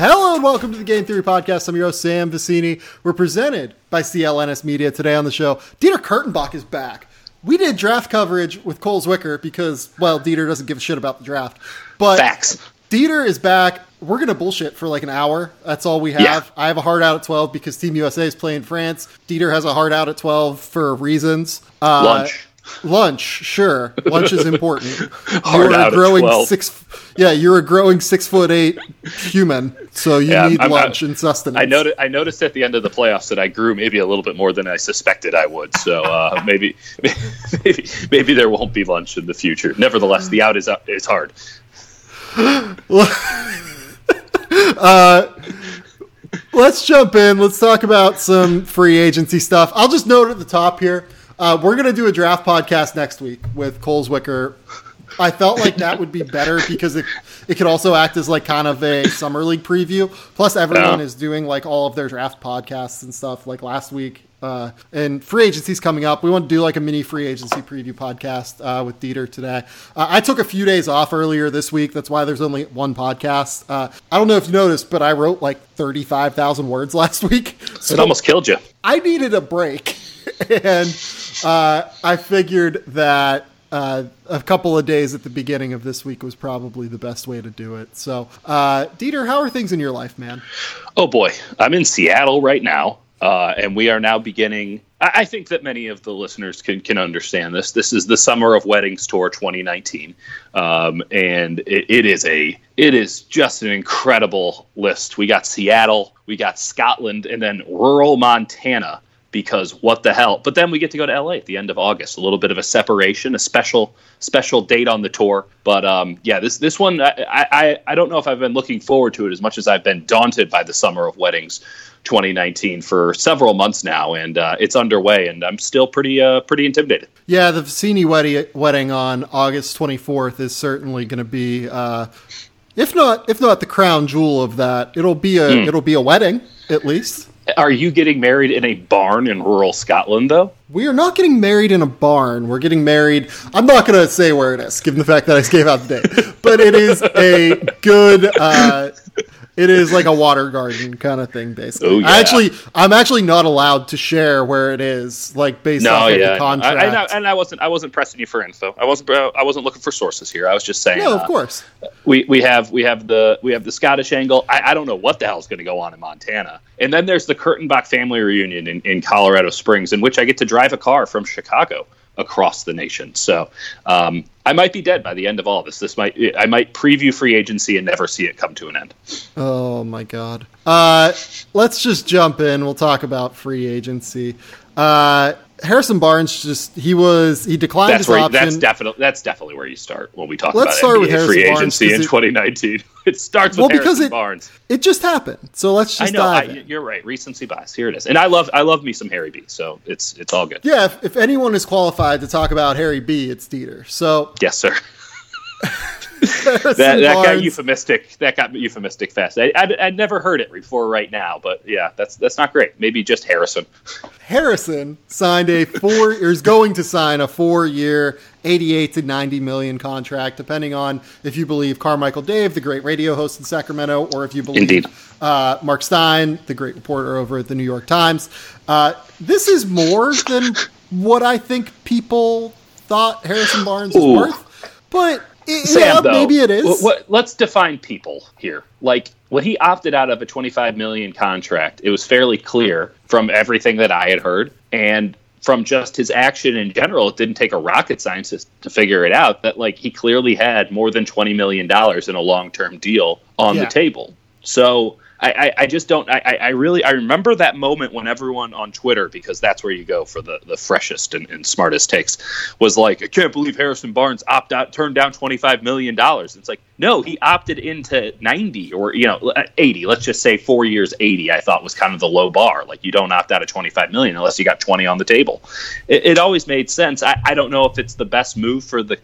Hello and welcome to the Game Theory Podcast. I'm your host, Sam Vecenie. We're presented by CLNS Media. Today on the show, Dieter Kurtenbach is back. We did draft coverage with Cole Zwicker because, well, Dieter doesn't give a shit about the draft. But Facts. Dieter is back. We're going to bullshit for like an hour. That's all we have. Yeah. I have a hard out at 12 because Team USA is playing France. Dieter has a hard out at 12 for reasons. Uh, Lunch. Lunch, sure. Lunch is important. Hard you're a growing 12. six. Yeah, you're a growing six foot eight human, so you Yeah, need I'm- lunch I'm- and sustenance. I noticed. I noticed at the end of the playoffs that I grew maybe a little bit more than I suspected I would. So uh, maybe, maybe, maybe there won't be lunch in the future. Nevertheless, the out is. It's hard. Let's jump in. Let's talk about some free agency stuff. I'll just note at the top here. Uh, we're going to do a draft podcast next week with Cole Zwicker. I felt like that would be better because it it could also act as like kind of a summer league preview. Plus, everyone Yeah. is doing like all of their draft podcasts and stuff like last week. Uh, and free agency's coming up. We want to do like a mini free agency preview podcast uh, with Dieter today. Uh, I took a few days off earlier this week. That's why there's only one podcast. Uh, I don't know if you noticed, but I wrote like 35,000 words last week. So It almost killed you. I needed a break, and uh, I figured that uh, a couple of days at the beginning of this week was probably the best way to do it. So, uh, Dieter, how are things in your life, man? Oh boy, I'm in Seattle right now, uh, and we are now beginning. I, I think that many of the listeners can can understand this. This is the Summer of Weddings tour 2019, um, and it, it is a it is just an incredible list. We got Seattle, we got Scotland, and then rural Montana. Because what the hell? But then we get to go to LA at the end of August. A little bit of a separation, a special special date on the tour. But um, yeah, this this one I, I I don't know if I've been looking forward to it as much as I've been daunted by the Summer of Weddings 2019 for several months now, and uh, it's underway, and I'm still pretty uh, pretty intimidated. Yeah, the Vecenie wedding, wedding on August 24th is certainly going to be, uh, if not if not the crown jewel of that, it'll be a it'll be a wedding at least. Are you getting married in a barn in rural Scotland though? We are not getting married in a barn. We're getting married. I'm not going to say where it is, given the fact that I gave out the date. But it is a good. Uh, it is like a water garden kind of thing, basically. Oh, yeah. I actually, I'm actually not allowed to share where it is, like based No, off of the contract. I, I, and I wasn't I wasn't pressing you for info. I wasn't uh, I wasn't looking for sources here. I was just saying. no, uh, of course. we we have we have the we have the Scottish angle. I, I don't know what the hell's going to go on in Montana, and then there's the Kurtenbach family reunion in, in Colorado Springs, in which I get to drive a car from Chicago across the nation. So um, I might be dead by the end of all this. This might I might preview free agency and never see it come to an end. Oh my god. Uh, let's just jump in. We'll talk about free agency. Uh, Harrison Barnes just he was he declined That's his where option. that's definitely that's definitely where you start when we talk Let's about start NBA with Harrison free Barnes, agency in 2019. It starts with Well, because Harrison it- Barnes. it just happened. So let's I just know. I, dive in. you're right. Recency bias. Here it is. And I love I love me some Harry B. So it's it's all good. Yeah, if, if anyone is qualified to talk about Harry B, it's Dieter. So Yes, sir. That, that got euphemistic. That got euphemistic fast. I, I'd, I'd never heard it before right now, but yeah, that's that's not great. Maybe just Harrison. Harrison signed a four or is going to sign a four year, eighty eight to ninety million contract, depending on if you believe Carmichael Dave, the great radio host in Sacramento, or if you believe Indeed. Uh, Mark Stein, the great reporter over at the New York Times. Uh, this is more than what I think people thought Harrison Barnes was Ooh. worth, but Sam, yeah, though, maybe it is. What, what- let's define people here. Like when he opted out of a 25 million contract, it was fairly clear from everything that I had heard and from just his action in general. It didn't take a rocket scientist to figure it out that like he clearly had more than 20 million dollars in a long term deal on Yeah. the table. So. I, I, I just don't. I, I- really. I remember that moment when everyone on Twitter, because that's where you go for the, the freshest and, and smartest takes, was like, "I can't believe Harrison Barnes opt out, turned down twenty five million dollars." It's like, no, he opted into ninety or you know eighty. Let's just say four years, eighty. I thought was kind of the low bar. Like you don't opt out of twenty five million unless you got twenty on the table. It, it always made sense. I, I don't know if it's the best move for the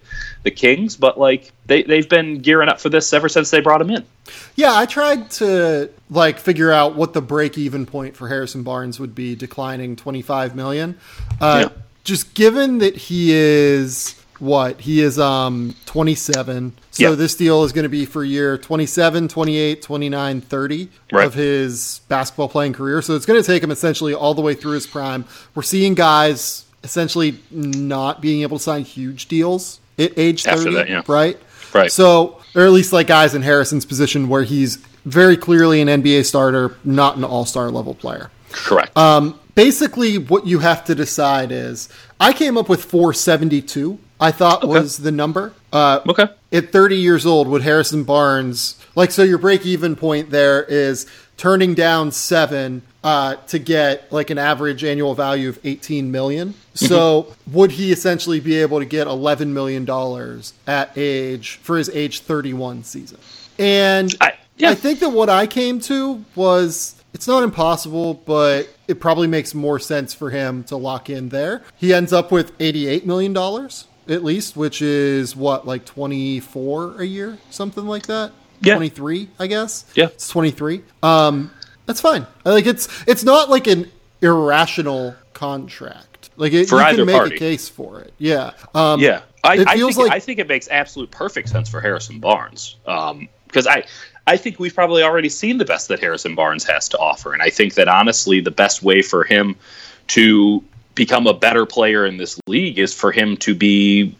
the Kings, but like they they've been gearing up for this ever since they brought him in. Yeah, I tried to like figure out what the break even point for Harrison Barnes would be declining 25 million. Uh, Yeah. Just given that he is what he is um 27 so this deal is going to be for year 27 28 29 30 Right. of his basketball playing career so it's going to take him essentially all the way through his prime we're seeing guys essentially not being able to sign huge deals at age 30 After that, yeah. right Right. so or at least like guys in harrison's position where he's very clearly an nba starter not an all-star level player Correct. um, basically, what you have to decide is I came up with 472. I thought was the number. Uh, okay. At 30 years old, would Harrison Barnes like so? Your break even point there is turning down seven uh, to get like an average annual value of 18 million. So would he essentially be able to get 11 million dollars at age for his age 31 season? And I- yeah. I think that what I came to was it's not impossible, but it probably makes more sense for him to lock in there. He ends up with $88 million at least, which is what, like 24 a year? Something like that? Yeah. 23, I guess. Yeah. It's 23. Um, that's fine. Like it's it's not like an irrational contract. Like it, For you either can make party. a case for it. Yeah. Um, Yeah, I, it I feels think like- I think it makes absolute perfect sense for Harrison Barnes because I I think we've probably already seen the best that Harrison Barnes has to offer, and I think that honestly the best way for him to become a better player in this league is for him to be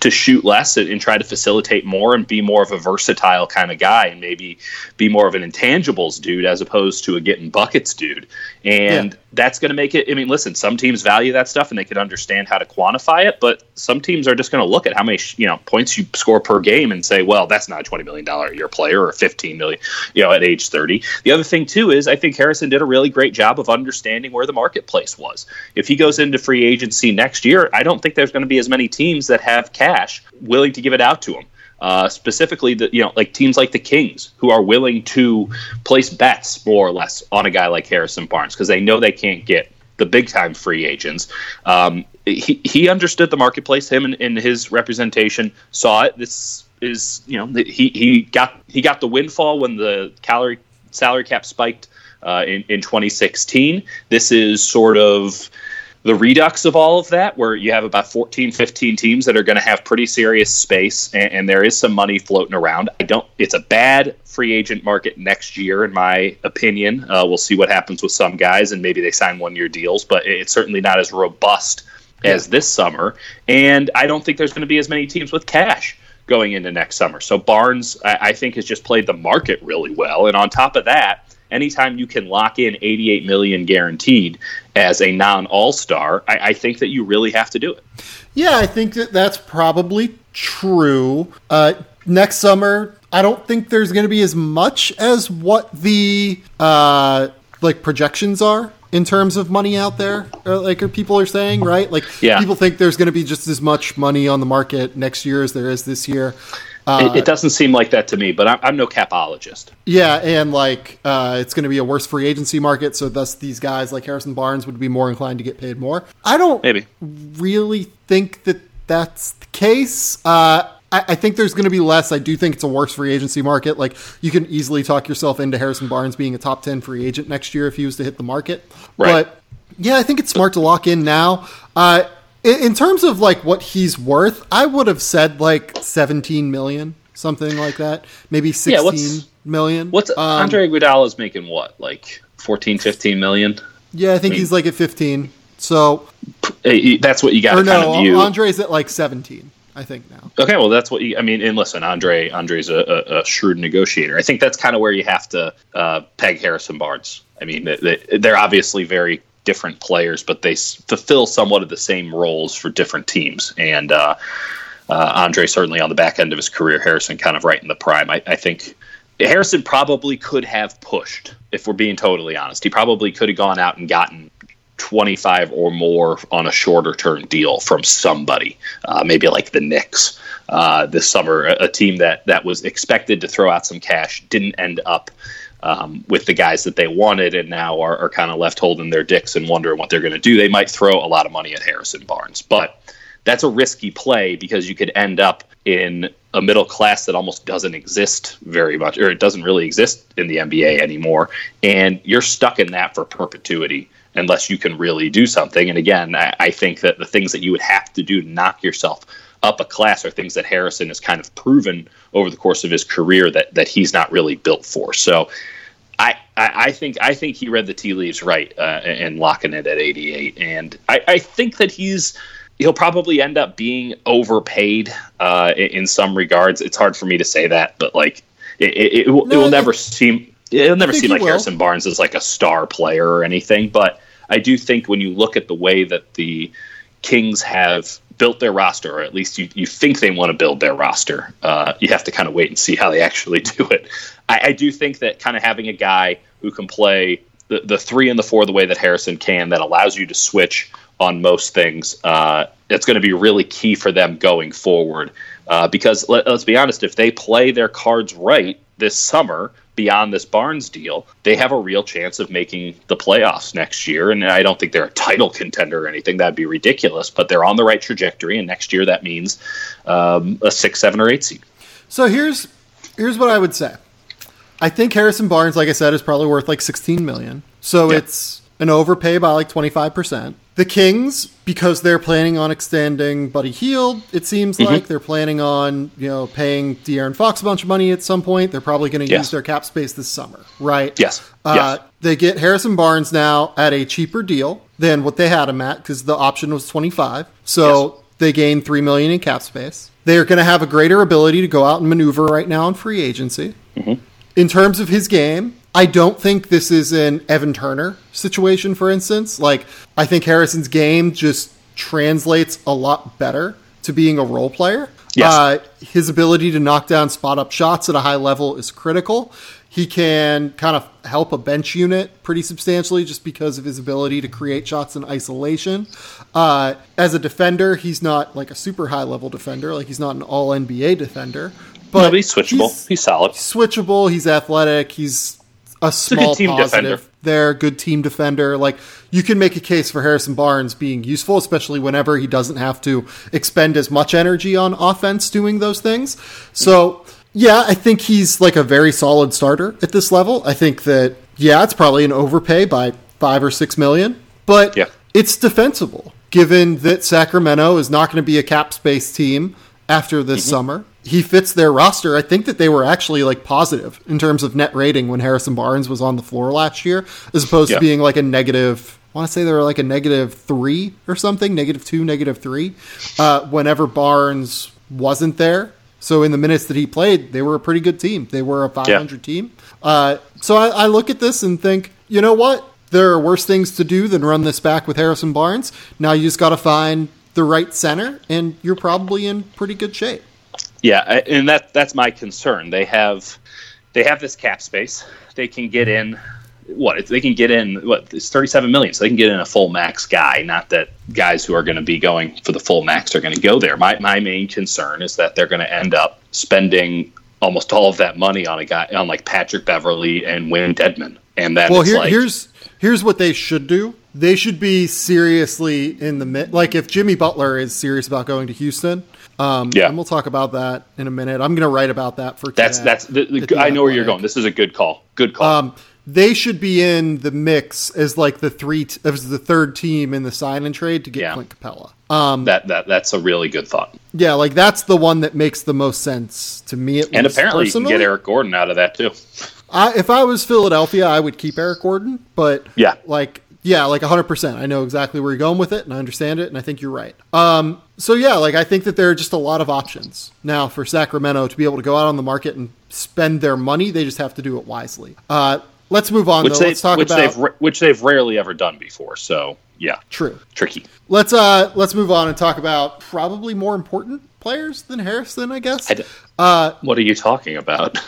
to shoot less and, and try to facilitate more and be more of a versatile kind of guy and maybe be more of an intangibles dude as opposed to a getting buckets dude. And Yeah. that's going to make it i mean listen some teams value that stuff and they can understand how to quantify it but some teams are just going to look at how many you know points you score per game and say well that's not a 20 million dollar a year player or 15 million you know at age 30 the other thing too is i think harrison did a really great job of understanding where the marketplace was. If he goes into free agency next year i don't think there's going to be as many teams that have cash willing to give it out to them. uh, specifically the you know like teams like the Kings who are willing to place bets more or less on a guy like Harrison Barnes because they know they can't get the big time free agents. Um, he he understood the marketplace. Him and, his representation saw it. This is you know he he got he got the windfall when the calorie salary cap spiked uh, in in 2016. This is sort of the redux of all of that, where you have about 14, 15 teams that are going to have pretty serious space, and, and there is some money floating around. I don't. It's a bad free agent market next year, in my opinion. Uh, we'll see what happens with some guys, and maybe they sign one year deals, but it's certainly not as robust as this summer. And I don't think there's going to be as many teams with cash going into next summer. So Barnes, I, I think, has just played the market really well, and on top of that anytime you can lock in 88 million guaranteed as a non All Star, I, I think that you really have to do it. Yeah, I think that that's probably true. Uh, next summer, I don't think there's going to be as much as what the uh, like projections are in terms of money out there. Or, like, people are saying, right? Like, Yeah. people think there's going to be just as much money on the market next year as there is this year. Uh, it, it doesn't seem like that to me, but I'm, I'm no capologist. Yeah, and like uh, it's going to be a worse free agency market, so thus these guys like Harrison Barnes would be more inclined to get paid more. I don't Maybe. really think that that's the case. Uh, I, I think there's going to be less. I do think it's a worse free agency market. Like you can easily talk yourself into Harrison Barnes being a top ten free agent next year if he was to hit the market. Right. But yeah, I think it's smart to lock in now. Uh, in, in terms of like what he's worth, I would have said like 17 million, something like that. Maybe Yeah, what's- 16 million. What's Um, Andre is making? What like 14, 15 million? Yeah, I think he's like at 15. So, That's what you got to kind no, of view. Andre's at like 17, I think now. Okay, well, that's what you. I mean, and listen, Andre, Andre's a, a, a shrewd negotiator. I think that's kind of where you have to uh, peg Harrison Barnes. I mean, they- they're obviously very different players, but they s- fulfill somewhat of the same roles for different teams. And uh, uh, Andre certainly on the back end of his career, Harrison kind of right in the prime. I, I think Harrison probably could have pushed, if we're being totally honest. He probably could have gone out and gotten 25 or more on a shorter term deal from somebody, uh, maybe like the Knicks uh, this summer, a, a team that, that was expected to throw out some cash, didn't end up um, with the guys that they wanted, and now are, are kind of left holding their dicks and wondering what they're going to do. They might throw a lot of money at Harrison Barnes, but that's a risky play because you could end up in a middle class that almost doesn't exist very much, or it doesn't really exist in the NBA anymore. And you're stuck in that for perpetuity unless you can really do something. And again, I, I think that the things that you would have to do to knock yourself up a class are things that Harrison has kind of proven over the course of his career that that he's not really built for. So. I, I think I think he read the tea leaves right uh, and locking it at 88, and I, I think that he's he'll probably end up being overpaid uh, in, some regards. It's hard for me to say that, but like it, it, it, will, no, it will never seem it'll never seem like Harrison Barnes is like a star player or anything. But I do think when you look at the way that the Kings have built their roster, or at least you, you think they want to build their roster, uh, you have to kind of wait and see how they actually do it. I, I do think that kind of having a guy who can play the, the three and the four the way that Harrison can, that allows you to switch on most things, uh, it's going to be really key for them going forward. Uh, because let, us be honest, if they play their cards right this summer, beyond this Barnes deal, they have a real chance of making the playoffs next year. And I don't think they're a title contender or anything. That'd be ridiculous, but they're on the right trajectory. And next year, that means um, a six, seven, or eight seed. So here's here's what I would say. I think Harrison Barnes, like I said, is probably worth like 16 million. So yeah. it's an overpay by like 25%. The Kings, because they're planning on extending Buddy Hield, it seems mm-hmm. like they're planning on, you know, paying De'Aaron Fox a bunch of money at some point. They're probably going to yes. use their cap space this summer, right? Yes. Uh, yes. They get Harrison Barnes now at a cheaper deal than what they had him at because the option was 25. So yes. they gain 3 million in cap space. They are going to have a greater ability to go out and maneuver right now in free agency. Mm-hmm. In terms of his game, I don't think this is an Evan Turner situation, for instance. Like, I think Harrison's game just translates a lot better to being a role player. Yes. Uh, his ability to knock down spot up shots at a high level is critical. He can kind of help a bench unit pretty substantially just because of his ability to create shots in isolation. Uh, as a defender, he's not like a super high level defender. Like, he's not an all NBA defender. But, no, but he's switchable. He's, he's solid. switchable. He's athletic. He's a small a team positive defender. there, good team defender. Like you can make a case for Harrison Barnes being useful, especially whenever he doesn't have to expend as much energy on offense doing those things. So yeah, I think he's like a very solid starter at this level. I think that yeah, it's probably an overpay by five or six million, but yeah. it's defensible given that Sacramento is not going to be a cap space team after this mm-hmm. summer he fits their roster. I think that they were actually like positive in terms of net rating when Harrison Barnes was on the floor last year, as opposed yeah. to being like a negative. I want to say they were like a negative three or something, negative two, negative three, uh, whenever Barnes wasn't there. So in the minutes that he played, they were a pretty good team. They were a 500 yeah. team. Uh, so I, I look at this and think, you know what? There are worse things to do than run this back with Harrison Barnes. Now you just got to find the right center, and you're probably in pretty good shape. Yeah, and that that's my concern. They have they have this cap space. They can get in what they can get in what it's 37 million so they can get in a full max guy not that guys who are going to be going for the full max are going to go there my, my main concern is that they're going to end up spending almost all of that money on a guy on like patrick beverley and wayne Dedmon and that well here, like, here's here's what they should do they should be seriously in the mid like if jimmy butler is serious about going to houston um, yeah, and we'll talk about that in a minute. I'm going to write about that for that's that's the, the, I know where you're going. This is a good call. Good call. Um, they should be in the mix as like the three t- as the third team in the sign and trade to get yeah. Clint Capela. Um, that that that's a really good thought. Yeah, like that's the one that makes the most sense to me. At least. And apparently, personally. you can get Eric Gordon out of that too. I, if I was Philadelphia, I would keep Eric Gordon, but yeah, like yeah, like 100%. I know exactly where you're going with it and I understand it and I think you're right. Um, so yeah, like I think that there are just a lot of options now for Sacramento to be able to go out on the market and spend their money. They just have to do it wisely. Uh, let's move on which though. They, let's talk which about they've which they've rarely ever done before. So yeah, true, tricky. Let's uh let's move on and talk about probably more important players than Harrison, I guess. I uh, what are you talking about?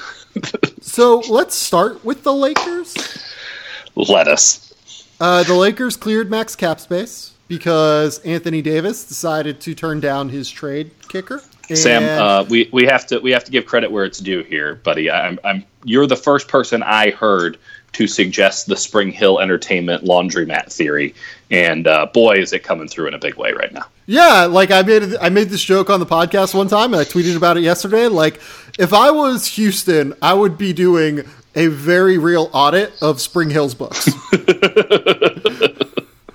so let's start with the Lakers. Let us. Uh, the Lakers cleared max cap space because Anthony Davis decided to turn down his trade kicker. And Sam, uh, we, we have to we have to give credit where it's due here, buddy. I'm, I'm you're the first person I heard to suggest the Spring Hill Entertainment laundromat theory, and uh, boy, is it coming through in a big way right now. Yeah, like I made I made this joke on the podcast one time, and I tweeted about it yesterday. Like, if I was Houston, I would be doing a very real audit of Spring Hill's books.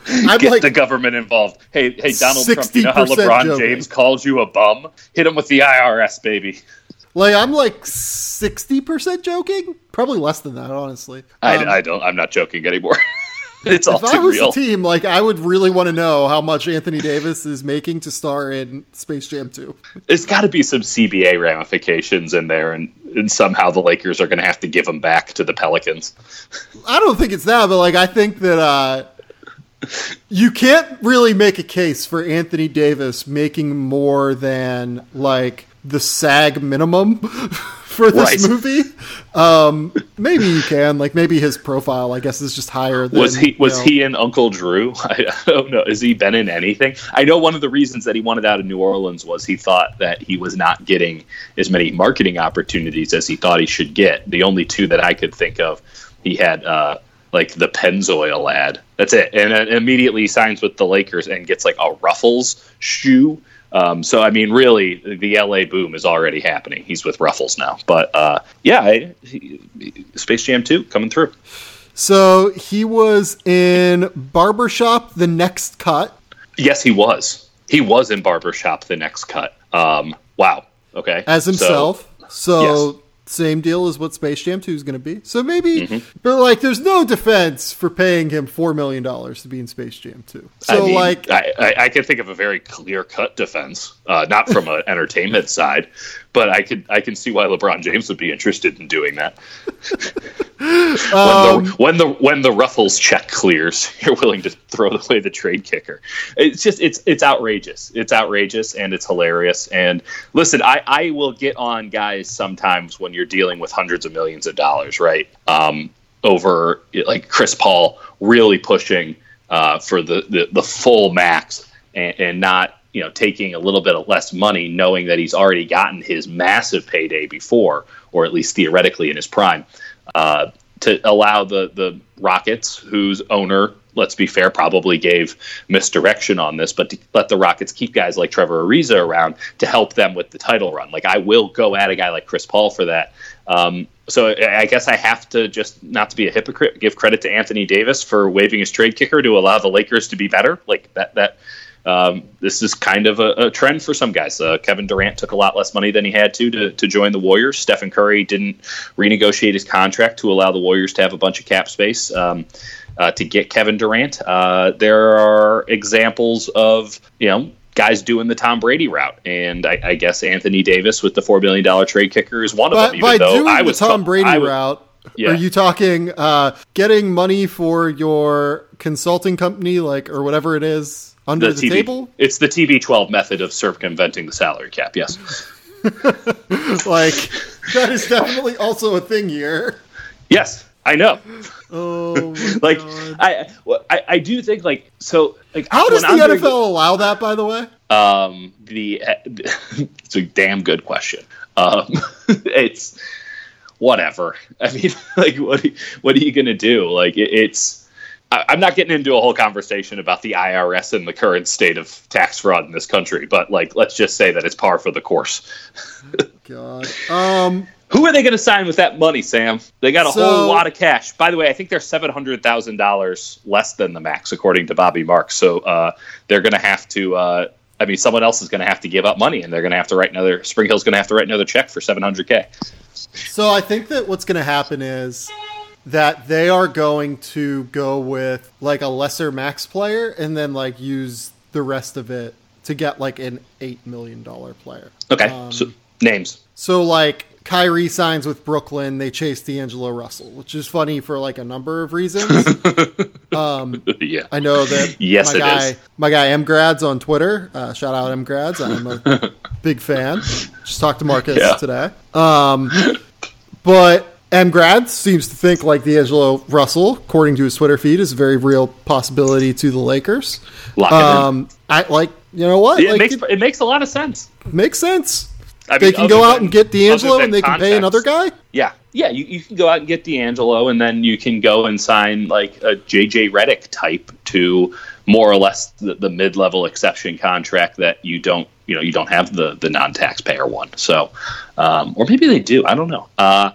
I'm Get like the government involved. Hey, hey, Donald Trump, you know how LeBron joking. James called you a bum? Hit him with the IRS, baby. like I'm like sixty percent joking. Probably less than that, honestly. I, Um, I don't. I'm not joking anymore. it's all if I was real. a team, like I would really want to know how much Anthony Davis is making to star in Space Jam 2. There's got to be some CBA ramifications in there, and, and somehow the Lakers are going to have to give him back to the Pelicans. I don't think it's that, but like I think that uh you can't really make a case for Anthony Davis making more than like the SAG minimum for this Right. movie. Um maybe you can, like maybe his profile I guess is just higher than Was he was know- he in Uncle Drew? I, don't know. Has he been in anything? I know one of the reasons that he wanted out of New Orleans was he thought that he was not getting as many marketing opportunities as he thought he should get. The only two that I could think of, he had uh, like the Pennzoil ad. That's it, and then immediately signs with the Lakers and gets like a Ruffles shoe. Um, so I mean, really, the LA boom is already happening. He's with Ruffles now, but uh, yeah, I, he, Space Jam two coming through. So he was in Barbershop the next cut. Yes, he was. He was in Barbershop the next cut. Um, wow. Okay. as So- himself. So, yes. Same deal as what Space Jam 2 is going to be. So maybe, Mm-hmm. but like, there's no defense for paying him $4 million to be in Space Jam 2. So, I mean, like, I, I, I can think of a very clear cut defense, uh, not from an entertainment side, but I could I can see why LeBron James would be interested in doing that. Um, when, the, when the when the Ruffles check clears, you're willing to throw away the trade kicker. It's just it's it's outrageous. It's outrageous and it's hilarious. And listen, I I will get on guys sometimes when you're dealing with hundreds of millions of dollars, right? Um, over like Chris Paul really pushing uh, for the, the the full max and, and not you know taking a little bit of less money, knowing that he's already gotten his massive payday before, or at least theoretically in his prime uh, to allow the the Rockets, whose owner, let's be fair, probably gave misdirection on this, but to let the Rockets keep guys like Trevor Ariza around to help them with the title run. Like I will go at a guy like Chris Paul for that. Um, so I guess I have to just not to be a hypocrite, give credit to Anthony Davis for waiving his trade kicker to allow the Lakers to be better. Like that that. Um, this is kind of a, a trend for some guys. Uh, Kevin Durant took a lot less money than he had to, to to join the Warriors. Stephen Curry didn't renegotiate his contract to allow the Warriors to have a bunch of cap space um, uh, to get Kevin Durant. Uh, there are examples of you know guys doing the Tom Brady route, and I, I guess Anthony Davis with the four billion dollar trade kicker is one of by, them. by though doing I the Tom Brady I route, Yeah. are you talking uh, getting money for your consulting company, like, or whatever it is, under the, the TV, table? It's the TB12 method of circumventing the salary cap. Yes. like, that is definitely also a thing here. Yes, I know. Oh, my like God. I, I I do think like so like How does the I'm NFL allow that, by the way? um the it's a damn good question um it's whatever i mean like what are- what are you gonna do like it, it's i'm not getting into a whole conversation about the irs and the current state of tax fraud in this country but like let's just say that it's par for the course God. Um, who are they going to sign with that money, Sam? They got a So- whole lot of cash. By the way, I think they're seven hundred thousand dollars less than the max, according to Bobby Marks. So uh, they're going to have to. Uh, I mean, someone else is going to have to give up money, and they're going to have to write another. Spring Hill's going to have to write another check for seven hundred k. So I think that what's going to happen is that they are going to go with like a lesser max player and then like use the rest of it to get like an eight million dollar player. Okay, Um, so names. So like Kyrie signs with Brooklyn, they chase D'Angelo Russell, which is funny for like a number of reasons. um, yeah, I know that Yes, my guy, is. my guy Mgrads on Twitter. Uh, shout out Mgrads. I'm a big fan. Just talked to Marcus Yeah. today. Um, but Mgrads seems to think like D'Angelo Russell, according to his Twitter feed, is a very real possibility to the Lakers. Lock it in. Um, I like you know what? it like, makes it it makes a lot of sense. makes sense. I they mean, can go out than- and get D'Angelo, and they can pay another guy. Yeah, yeah. You, you can go out and get D'Angelo, and then you can go and sign like a JJ Redick type to more or less the, the mid-level exception contract that you don't, you know, you don't have the the non-taxpayer one. So, um, or maybe they do. I don't know. Uh,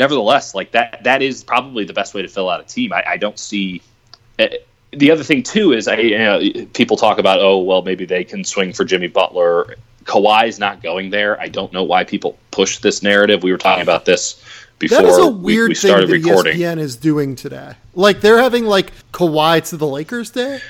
nevertheless, like that, that is probably the best way to fill out a team. I, I don't see. eh, the other thing too is I you know, people talk about oh well maybe they can swing for Jimmy Butler. Kawhi's not going there. I don't know why people push this narrative. We were talking about this before That is a we, weird we thing started that recording. ESPN is doing today. Like they're having like Kawhi to the Lakers day.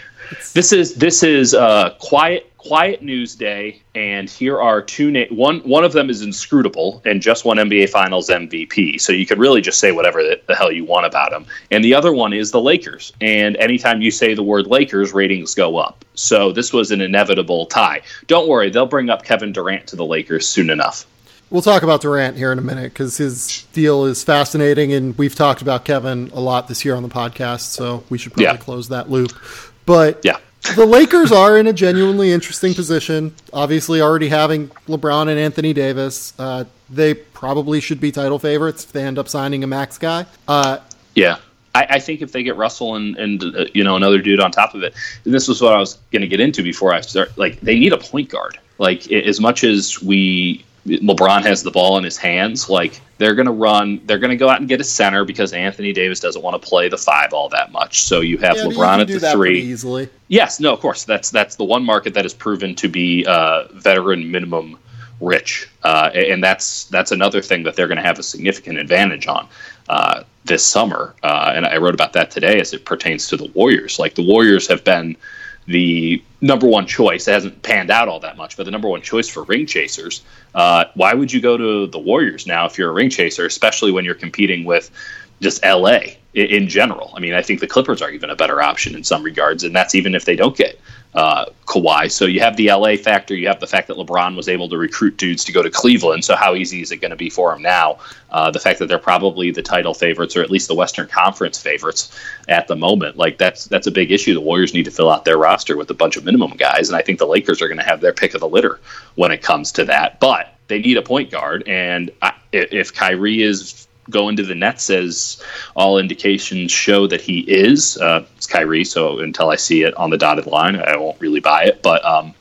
This is this is uh, quiet quiet news day, and here are two. Na- one one of them is inscrutable and just won NBA Finals MVP, so you could really just say whatever the, the hell you want about him. And the other one is the Lakers, and anytime you say the word Lakers, ratings go up. So this was an inevitable tie. Don't worry, they'll bring up Kevin Durant to the Lakers soon enough. We'll talk about Durant here in a minute because his deal is fascinating, and we've talked about Kevin a lot this year on the podcast, so we should probably Yeah. close that loop. But Yeah. The Lakers are in a genuinely interesting position. Obviously, already having LeBron and Anthony Davis, uh, they probably should be title favorites if they end up signing a max guy. Uh, Yeah. I, I think if they get Russell and, and uh, you know another dude on top of it, and this was what I was going to get into before I start. Like they need a point guard. Like as much as we LeBron has the ball in his hands, like they're going to run. They're going to go out and get a center because Anthony Davis doesn't want to play the five all that much. So you have yeah, you LeBron can at do the that three. easily. Yes, no, of course. That's that's the one market that is proven to be uh, veteran minimum rich, uh, and that's that's another thing that they're going to have a significant advantage on uh, this summer. Uh, and I wrote about that today as it pertains to the Warriors. Like the Warriors have been the number one choice. It hasn't panned out all that much, but the number one choice for ring chasers. Uh, why would you go to the Warriors now if you're a ring chaser, especially when you're competing with just LA in general? I mean, I think the Clippers are even a better option in some regards, and that's even if they don't get uh, Kawhi. So you have the LA factor, you have the fact that LeBron was able to recruit dudes to go to Cleveland. So how easy is it going to be for him now? Uh, the fact that they're probably the title favorites, or at least the Western Conference favorites at the moment, like that's that's a big issue. The Warriors need to fill out their roster with a bunch of minimum guys, and I think the Lakers are going to have their pick of the litter when it comes to that. But they need a point guard, and I, if Kyrie is going to the Nets as all indications show that he is. Uh, it's Kyrie, so until I see it on the dotted line, I won't really buy it. But um,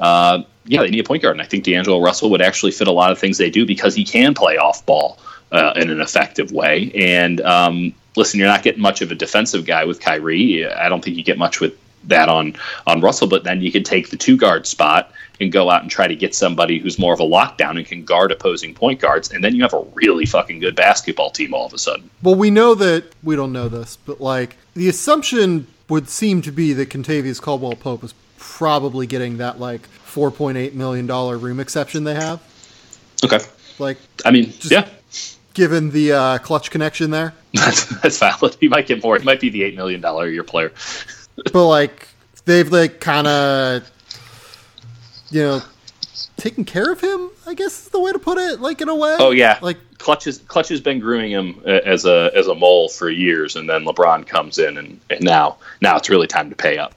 uh, yeah, they need a point guard, and I think D'Angelo Russell would actually fit a lot of things they do because he can play off ball uh, in an effective way. And um, listen, you're not getting much of a defensive guy with Kyrie. I don't think you get much with that on on Russell, but then you could take the two guard spot and go out and try to get somebody who's more of a lockdown and can guard opposing point guards, and then you have a really fucking good basketball team all of a sudden. Well, we know that we don't know this, but like the assumption would seem to be that Kentavious Caldwell Pope is probably getting that like four point eight million dollar room exception they have. Okay, Like, I mean, yeah, given the uh, Klutch connection there, that's that's valid. He might get more. He might be the eight million dollar a year player. but like they've like kind of, you know, taking care of him. I guess is the way to put it. Like in a way. Oh yeah, Like Klutch has Klutch has been grooming him uh, as a as a mole for years, and then LeBron comes in, and, and now now it's really time to pay up.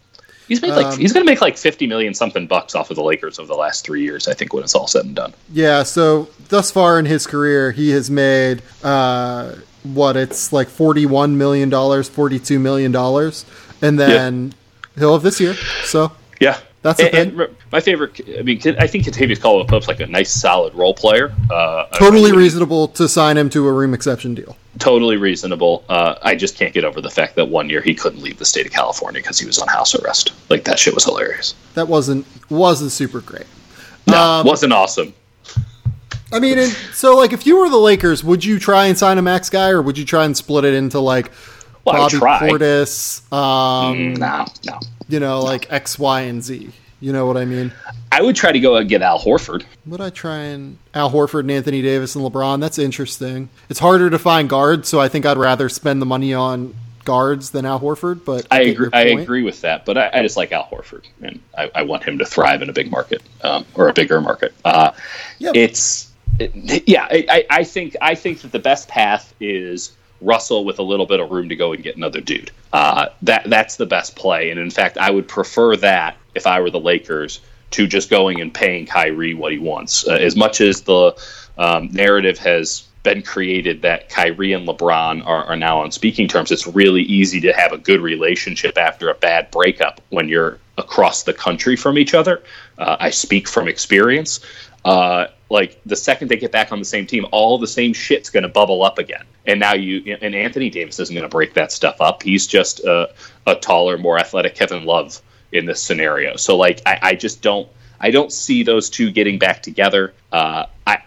He's made like Um, he's going to make like fifty million something bucks off of the Lakers over the last three years. I think when it's all said and done. Yeah, so thus far in his career, he has made uh, what it's like forty-one million dollars, forty-two million dollars, and then he'll have this year. So Yeah, That's the and, thing. and re- my favorite. I mean, I think Kentavious Caldwell Pope's like a nice, solid role player. Uh, totally I- reasonable to sign him to a room exception deal. totally reasonable. Uh, I just can't get over the fact that one year he couldn't leave the state of California because he was on house arrest. Like that shit was hilarious. That wasn't wasn't super great. No, Um, wasn't awesome. I mean, and so like if you were the Lakers, would you try and sign a max guy, or would you try and split it into like Well, Bobby. Portis, um, No, no. you know, like X, Y, and Z? You know what I mean? I would try to go and get Al Horford. Would I try and Al Horford and Anthony Davis and LeBron? That's interesting. It's harder to find guards, so I think I'd rather spend the money on guards than Al Horford. But I get agree. I agree with that, but I, I just like Al Horford, and I, I want him to thrive in a big market um, or a bigger market. Uh, Yeah. It's it, yeah. I, I- I think I think that the best path is Russell with a little bit of room to go and get another dude. Uh, that that's the best play, and in fact, I would prefer that if I were the Lakers to just going and paying Kyrie what he wants. Uh, as much as the um, narrative has been created that Kyrie and LeBron are, are now on speaking terms, it's really easy to have a good relationship after a bad breakup when you're across the country from each other. Uh, I speak from experience. uh, like the second they get back on the same team, all the same shit's going to bubble up again. And now you and Anthony Davis isn't going to break that stuff up. He's just a, a, taller, more athletic Kevin Love in this scenario. So like I, I just don't I don't see those two getting back together. Uh, I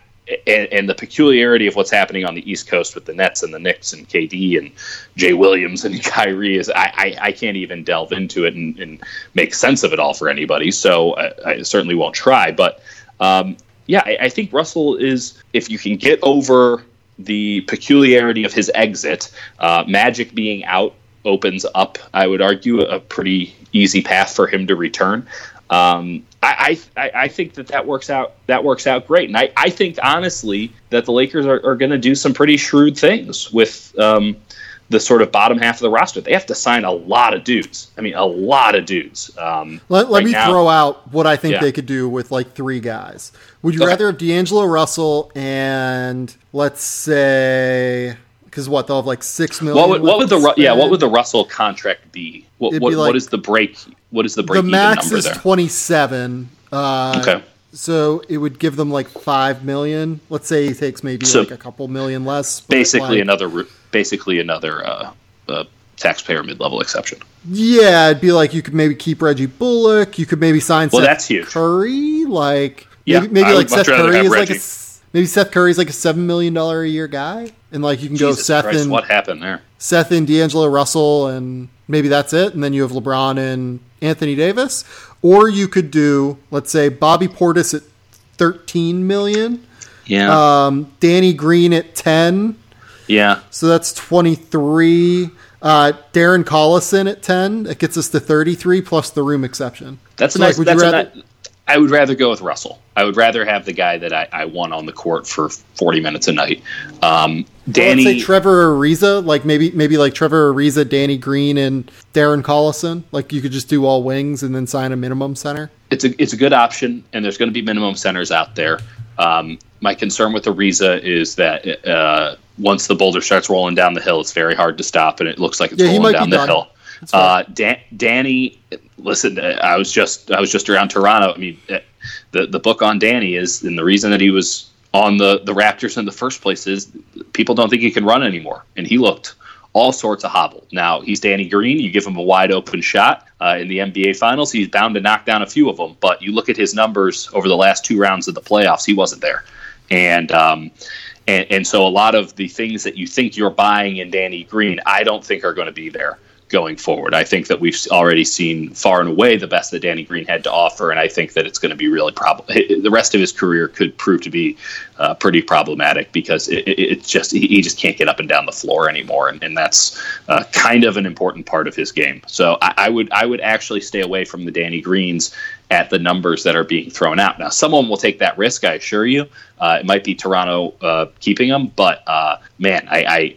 and, and, the peculiarity of what's happening on the East Coast with the Nets and the Knicks and KD and Jay Williams and Kyrie is I, I, I can't even delve into it and, and, make sense of it all for anybody. So I, I certainly won't try. But um, yeah, I, I, think Russell is if you can get over the peculiarity of his exit, uh, Magic being out opens up, I would argue, a pretty easy path for him to return. Um, I, I, I think that that works out that works out great, and I, I think honestly that the Lakers are, are going to do some pretty shrewd things with um, the sort of bottom half of the roster. They have to sign a lot of dudes. I mean, a lot of dudes. Um, let, let right me now. throw out what I think yeah. they could do with like three guys. Would you okay. rather have D'Angelo Russell and let's say because what they'll have like six million. What would, what would the yeah? What would the Russell contract be? What what, be like, what is the break? What is the break? The max is twenty seven. Uh, okay. So it would give them like five million. Let's say he takes maybe so like a couple million less. Basically like, another basically another uh, uh, taxpayer mid level exception. Yeah, it'd be like you could maybe keep Reggie Bullock. You could maybe sign well, Seth that's huge. Curry. Like yeah, maybe, maybe like Seth Curry is Reggie. like a maybe Seth Curry's like a seven million dollar a year guy, and like you can Jesus go Seth Christ, and what happened there? Seth and D'Angelo Russell, and maybe that's it, and then you have LeBron and Anthony Davis, or you could do let's say Bobby Portis at thirteen million, yeah, um, Danny Green at ten, yeah, so that's twenty three. Uh, Darren Collison at ten. It gets us to thirty three plus the room exception. That's so a nice. Like, that's rather, a, I would rather go with Russell. I would rather have the guy that I, I want on the court for 40 minutes a night. Um, Danny, well, let's say Trevor Ariza, like maybe maybe like Trevor Ariza, Danny Green, and Darren Collison. Like you could just do all wings and then sign a minimum center. It's a it's a good option, and there's going to be minimum centers out there. Um, my concern with Ariza is that uh, once the boulder starts rolling down the hill, it's very hard to stop, and it looks like it's yeah, rolling down the done. hill. Uh, Dan- Danny, listen, I was just I was just around Toronto. I mean, eh, the the book on Danny is, and the reason that he was on the the Raptors in the first place is people don't think he can run anymore, and he looked all sorts of hobble. Now he's Danny Green. You give him a wide open shot uh, in the NBA Finals, he's bound to knock down a few of them. But you look at his numbers over the last two rounds of the playoffs, he wasn't there, and. Um, and, and so a lot of the things that you think you're buying in Danny Green, I don't think are going to be there going forward. I think that we've already seen far and away the best that Danny Green had to offer, and I think that it's going to be really problem. The rest of his career could prove to be uh, pretty problematic because it, it, it's just he just can't get up and down the floor anymore, and, and that's uh, kind of an important part of his game. So I, I, would I would actually stay away from the Danny Greens at the numbers that are being thrown out. Now, someone will take that risk, I assure you. Uh, it might be Toronto uh, keeping him, but uh, man, I, I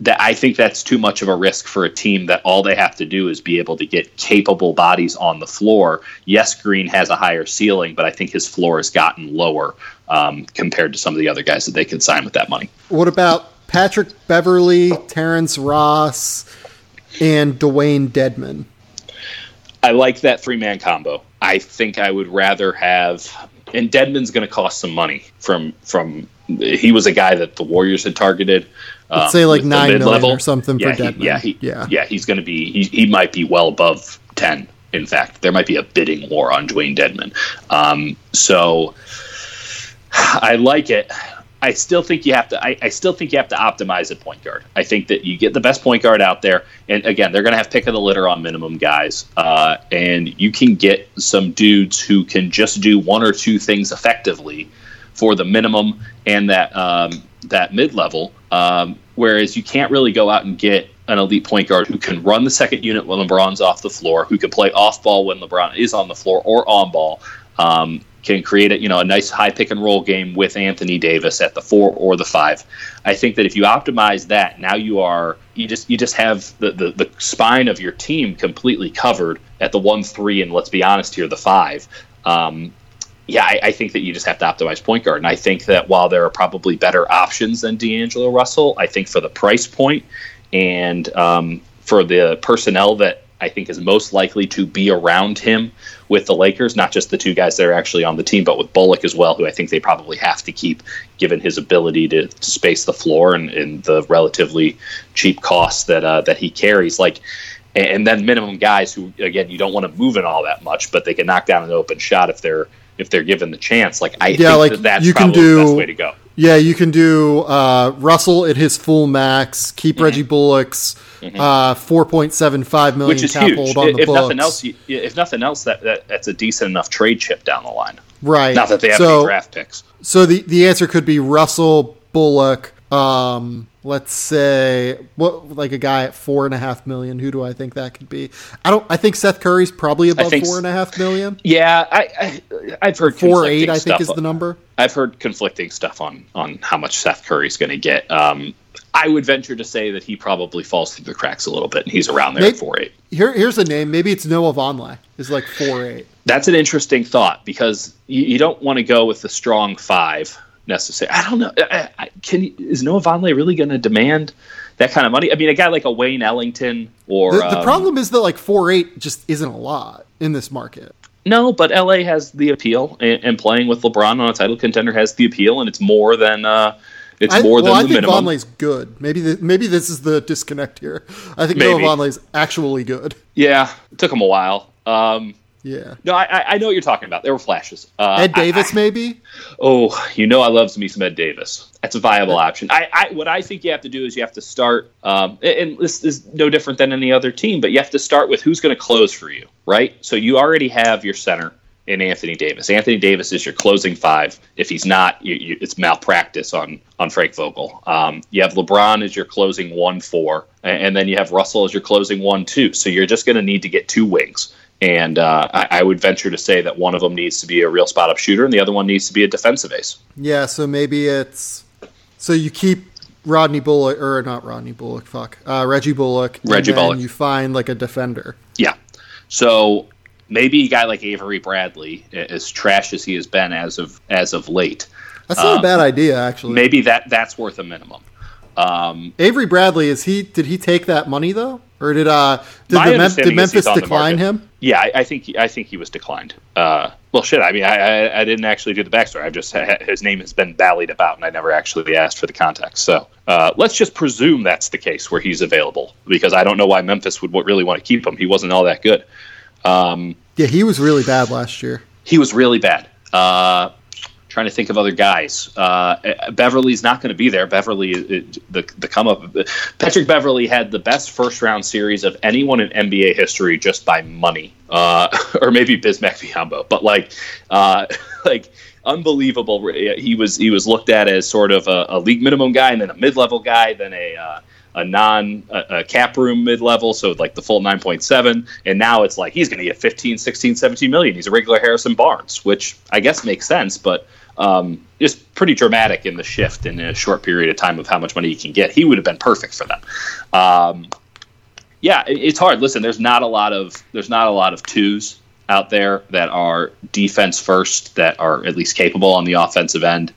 that I think that's too much of a risk for a team that all they have to do is be able to get capable bodies on the floor. Yes, Green has a higher ceiling, but I think his floor has gotten lower um, compared to some of the other guys that they could sign with that money. What about Patrick Beverley, Terrence Ross, and Dwayne Dedmon? I like that three man combo. I think I would rather have, and Dedmon's going to cost some money from from. He was a guy that the Warriors had targeted. Let's um, say like nine million or something yeah, for Dedmon. He, yeah, he, yeah, yeah. He's going to be. He, he might be well above ten. In fact, there might be a bidding war on Dwayne Dedmon. Um, so I like it. I still think you have to. I, I, still think you have to optimize at point guard. I think that you get the best point guard out there, and again, they're going to have pick of the litter on minimum guys, uh, and you can get some dudes who can just do one or two things effectively for the minimum and that um, that mid level. Um, whereas you can't really go out and get an elite point guard who can run the second unit when LeBron's off the floor, who can play off ball when LeBron is on the floor or on ball. Um, can create a you know a nice high pick and roll game with Anthony Davis at the four or the five. I think that if you optimize that, now you are you just you just have the, the, the spine of your team completely covered at the one three and let's be honest here the five. Um, yeah, I, I, think that you just have to optimize point guard. And I think that while there are probably better options than D'Angelo Russell, I think for the price point and um, for the personnel that I think is most likely to be around him with the Lakers, not just the two guys that are actually on the team, but with Bullock as well, who I think they probably have to keep given his ability to, space the floor and, and, the relatively cheap costs that uh, that he carries. Like, and then minimum guys who again you don't want to move in all that much, but they can knock down an open shot if they're if they're given the chance. Like I yeah, think like that that's you can do, the best way to go. Yeah, you can do uh, Russell at his full max, keep mm-hmm. Reggie Bullock's mm-hmm. uh, four point seven five million Which is cap huge. hold on the if books. Nothing else, if nothing else, that, that that's a decent enough trade chip down the line. Right. Not that they have so, any draft picks. So the the answer could be Russell Bullock. Um, let's say what like a guy at four and a half million. Who do I think that could be? I don't. I think Seth Curry's probably above four and a half million. Yeah, I, I have heard four eight. I think is the number. I've heard conflicting stuff on on how much Seth Curry's going to get. Um, I would venture to say that he probably falls through the cracks a little bit, and he's around there maybe, at four eight. Here, here's a name. Maybe it's Noah Vonleh. Is like four eight. That's an interesting thought because you, you don't want to go with the strong five necessary. I don't know. I, I, can is Noah Vonleh really going to demand that kind of money? I mean, a guy like a Wayne Ellington or the, the um, problem is that like four eight just isn't a lot in this market. No, but LA has the appeal, and, and, playing with LeBron on a title contender has the appeal, and it's more than uh, it's I, more well, than I the think minimum. Vonleh's good. Maybe the, maybe this is the disconnect here. I think maybe. Noah Vonleh's actually good. Yeah, it took him a while. Um, yeah. No, I, I know what you're talking about. There were flashes. Uh, Ed Davis, I, maybe. Oh, you know, I love me some Ed Davis. That's a viable option. I, I, what I think you have to do is you have to start, um, and this is no different than any other team, but you have to start with who's going to close for you, right? So you already have your center in Anthony Davis. Anthony Davis is your closing five. If he's not, you, you, it's malpractice on on Frank Vogel. Um, you have LeBron as your closing one four, and, and then you have Russell as your closing one two. So you're just going to need to get two wings. And uh, I, I, would venture to say that one of them needs to be a real spot up shooter, and the other one needs to be a defensive ace. Yeah, so maybe it's so you keep Rodney Bullock or not Rodney Bullock, fuck uh, Reggie Bullock. Reggie Bullock. You find like a defender. Yeah. So maybe a guy like Avery Bradley, as trash as he has been as of as of late. That's not um, a bad idea, actually. Maybe that that's worth a minimum. Um, Avery Bradley is he? Did he take that money though? Or did uh did, the Mem- did Memphis decline him? Yeah, I, I, think he, I think he was declined. Uh, well, shit. I mean, I, I, I didn't actually do the backstory. I just his name has been ballied about, and I never actually asked for the context. So uh, let's just presume that's the case where he's available, because I don't know why Memphis would really want to keep him. He wasn't all that good. Um, yeah, he was really bad last year. He was really bad. Uh, trying to think of other guys. Uh, Beverley's not going to be there. Beverley, it, the the come up. Patrick Beverley had the best first round series of anyone in NBA history just by money, uh, or maybe Bismack Biyombo. But like, uh, like unbelievable. He was he was looked at as sort of a, a league minimum guy, and then a mid level guy, then a uh, a non a, a cap room mid level, so like the full 9.7. And now it's like he's going to get 15, 16, 17 million. He's a regular Harrison Barnes, which I guess makes sense, but um, just pretty dramatic in the shift in a short period of time of how much money he can get. He would have been perfect for them. Um, yeah, it, it's hard. Listen, there's not a lot of there's not a lot of twos out there that are defense first that are at least capable on the offensive end.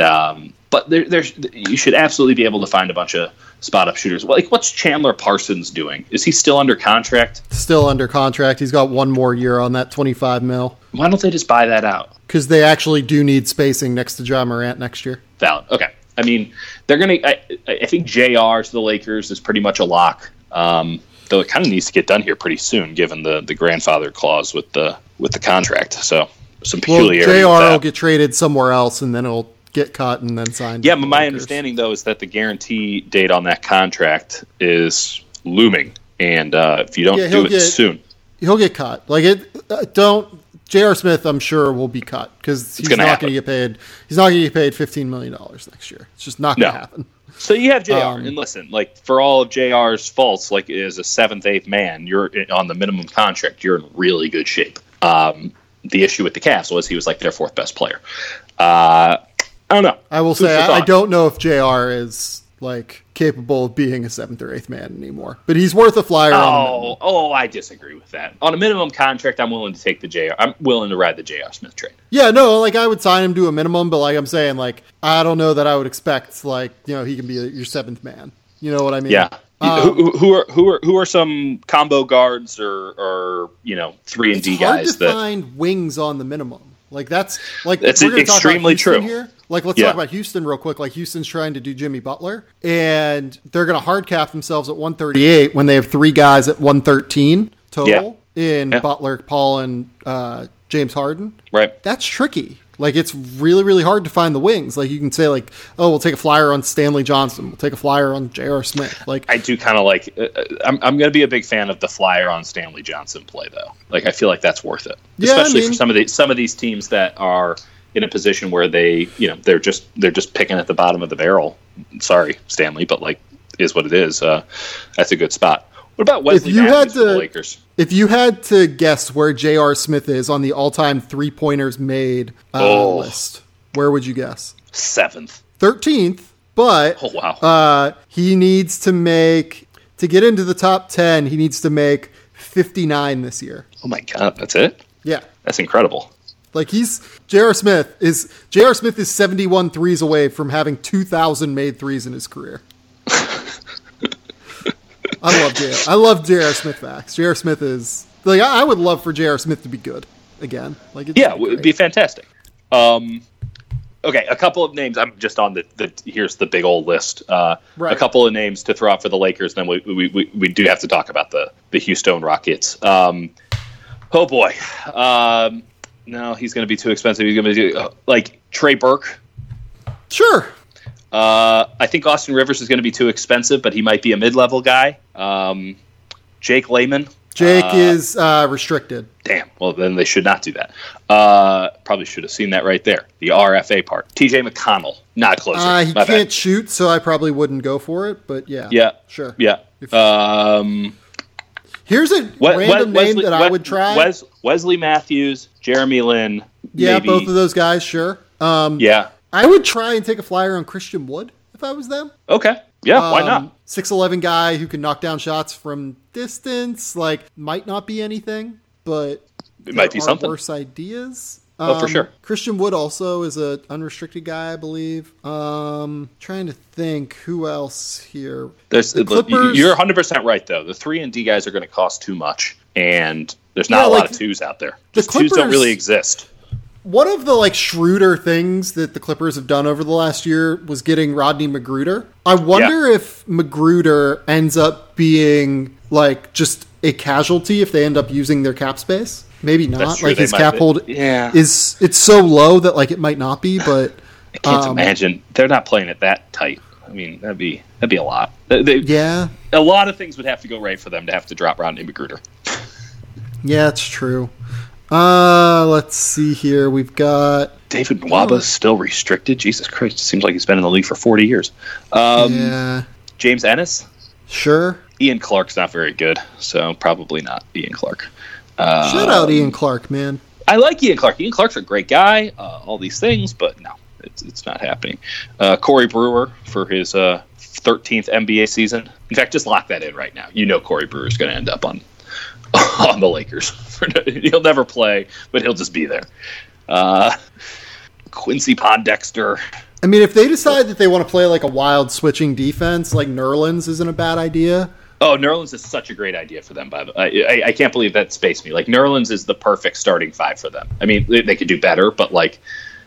Um, but there, there's you should absolutely be able to find a bunch of spot up shooters. Like, what's Chandler Parsons doing? Is he still under contract? Still under contract. He's got one more year on that 25 mil. Why don't they just buy that out? Because they actually do need spacing next to Ja Morant next year. Valid. Okay. I mean, they're going to. I think JR to the Lakers is pretty much a lock. Um, though it kind of needs to get done here pretty soon, given the the grandfather clause with the with the contract. So some peculiarity. Well, JR will get traded somewhere else, and then it'll get cut and then signed. Yeah, but my Lakers. understanding though is that the guarantee date on that contract is looming, and uh, if you don't yeah, do it get, soon, he'll get cut. Like it, uh, don't. J.R. Smith, I'm sure, will be cut because he's not going to get paid. He's not going to get paid 15 million dollars next year. It's just not going to no. happen. So you have Jr. Um, and listen, like for all of Jr's faults, like as a seventh, eighth man, you're on the minimum contract. You're in really good shape. Um, the issue with the Cavs was he was like their fourth best player. Uh, I don't know. I will Food say I, I, don't know if Jr. is like capable of being a seventh or eighth man anymore, but he's worth a flyer. Oh, oh, I disagree with that. On a minimum contract, I'm willing to take the Jr. I'm willing to ride the Jr. Smith train. Yeah, no, like I would sign him to a minimum, but like I'm saying, like I don't know that I would expect like you know he can be your seventh man. You know what I mean? Yeah, um, who, who are who are who are some combo guards or or you know three and D hard guys to that find wings on the minimum. Like that's like That's we're gonna talk about extremely Houston true. Here. Like let's Yeah. talk about Houston real quick. Like Houston's trying to do Jimmy Butler, and they're going to hard cap themselves at 138 when they have three guys at 113 total in Yeah. Butler, Paul, and uh, James Harden. right. That's tricky. Like it's really, really hard to find the wings. Like you can say, like, oh, we'll take a flyer on Stanley Johnson. We'll take a flyer on J.R. Smith. Like I do kind of like. Uh, I'm I'm going to be a big fan of the flyer on Stanley Johnson play though. Like I feel like that's worth it, Yeah, I especially mean- for some of the some of these teams that are in a position where they you know they're just they're just picking at the bottom of the barrel. Sorry, Stanley, but like is what it is. Uh, that's a good spot. What about Wesley you had for the to- Lakers? If you had to guess where J.R. Smith is on the all-time three-pointers made uh, Oh. list, where would you guess? Seventh. Thirteenth, but Oh wow. uh, he needs to make to get into the top ten. He needs to make fifty-nine this year. oh my god, that's it. Yeah, That's incredible. like he's J.R. Smith is J.R. Smith is 71 threes away from having two thousand made threes in his career. I love J. I love J.R. Smith facts. J.R. Smith is like I I would love for J.R. Smith to be good again. Like Yeah, it would be fantastic. Um, okay, a couple of names. I'm just on the, the here's the big old list. Uh, Right. A couple of names to throw out for the Lakers. And then we, we, we, we do have to talk about the the Houston Rockets. Um, oh boy, um, no, he's going to be too expensive. He's going to be uh, like Trey Burke. sure. Uh, I think Austin Rivers is going to be too expensive, but he might be a mid level guy. Um, Jake Layman. Jake Uh, is uh, restricted. Damn. Well, then they should not do that. Uh, probably should have seen that right there. The RFA part. TJ McConnell, not closer. Uh, he My can't bad. shoot, so I probably wouldn't go for it. But yeah, Yeah. sure. Yeah. If- Um, Here's a we- random Wes- name that I would try. Wes, Wesley Matthews, Jeremy Lin. yeah, maybe. both of those guys, sure. Um, Yeah. I would try and take a flyer on Christian Wood if I was them. Okay. Yeah. why not? Six eleven guy who can knock down shots from distance. Like might not be anything, but It might be something. Worse ideas. Oh, for Um, sure. Christian Wood also is a unrestricted guy, I believe. Um, trying to think who else here. There's, the Clippers- you're 100% right, though. The 3 and D guys are going to cost too much, and there's not Yeah, a lot of twos out there. the Just twos don't really exist. One of the like shrewder things that the Clippers have done over the last year was getting Rodney McGruder. I wonder if McGruder ends up being like just a casualty if they end up using their cap space. Maybe not. That's true, Like they his cap be- hold Yeah. is it's so low that like it might not be, but I can't um, imagine. They're not playing it that tight. I mean, that'd be that'd be a lot. They, they- yeah, a lot of things would have to go right for them to have to drop Rodney McGruder. yeah, it's true. Uh, let's see here. We've got David Nwaba still restricted. Jesus Christ! It seems like he's been in the league for forty years. Um, yeah, James Ennis, sure. Ian Clark's not very good, so probably not Ian Clark. Uh, Shout out Ian Clark, man. I like Ian Clark. Ian Clark's a great guy. Uh, all these things, but no, it's it's not happening. Uh, Corey Brewer for his uh, 13th NBA season. In fact, just lock that in right now. You know Corey Brewer's going to end up on on the Lakers. he'll never play, but he'll just be there. Uh, Quincy Pondexter. I mean, if they decide that they want to play like a wild switching defense, like Nerlens isn't a bad idea. Oh, Nerlens is such a great idea for them. By the I, I, I can't believe that spaced me. Like Nerlens is the perfect starting five for them. I mean, they, they could do better, but like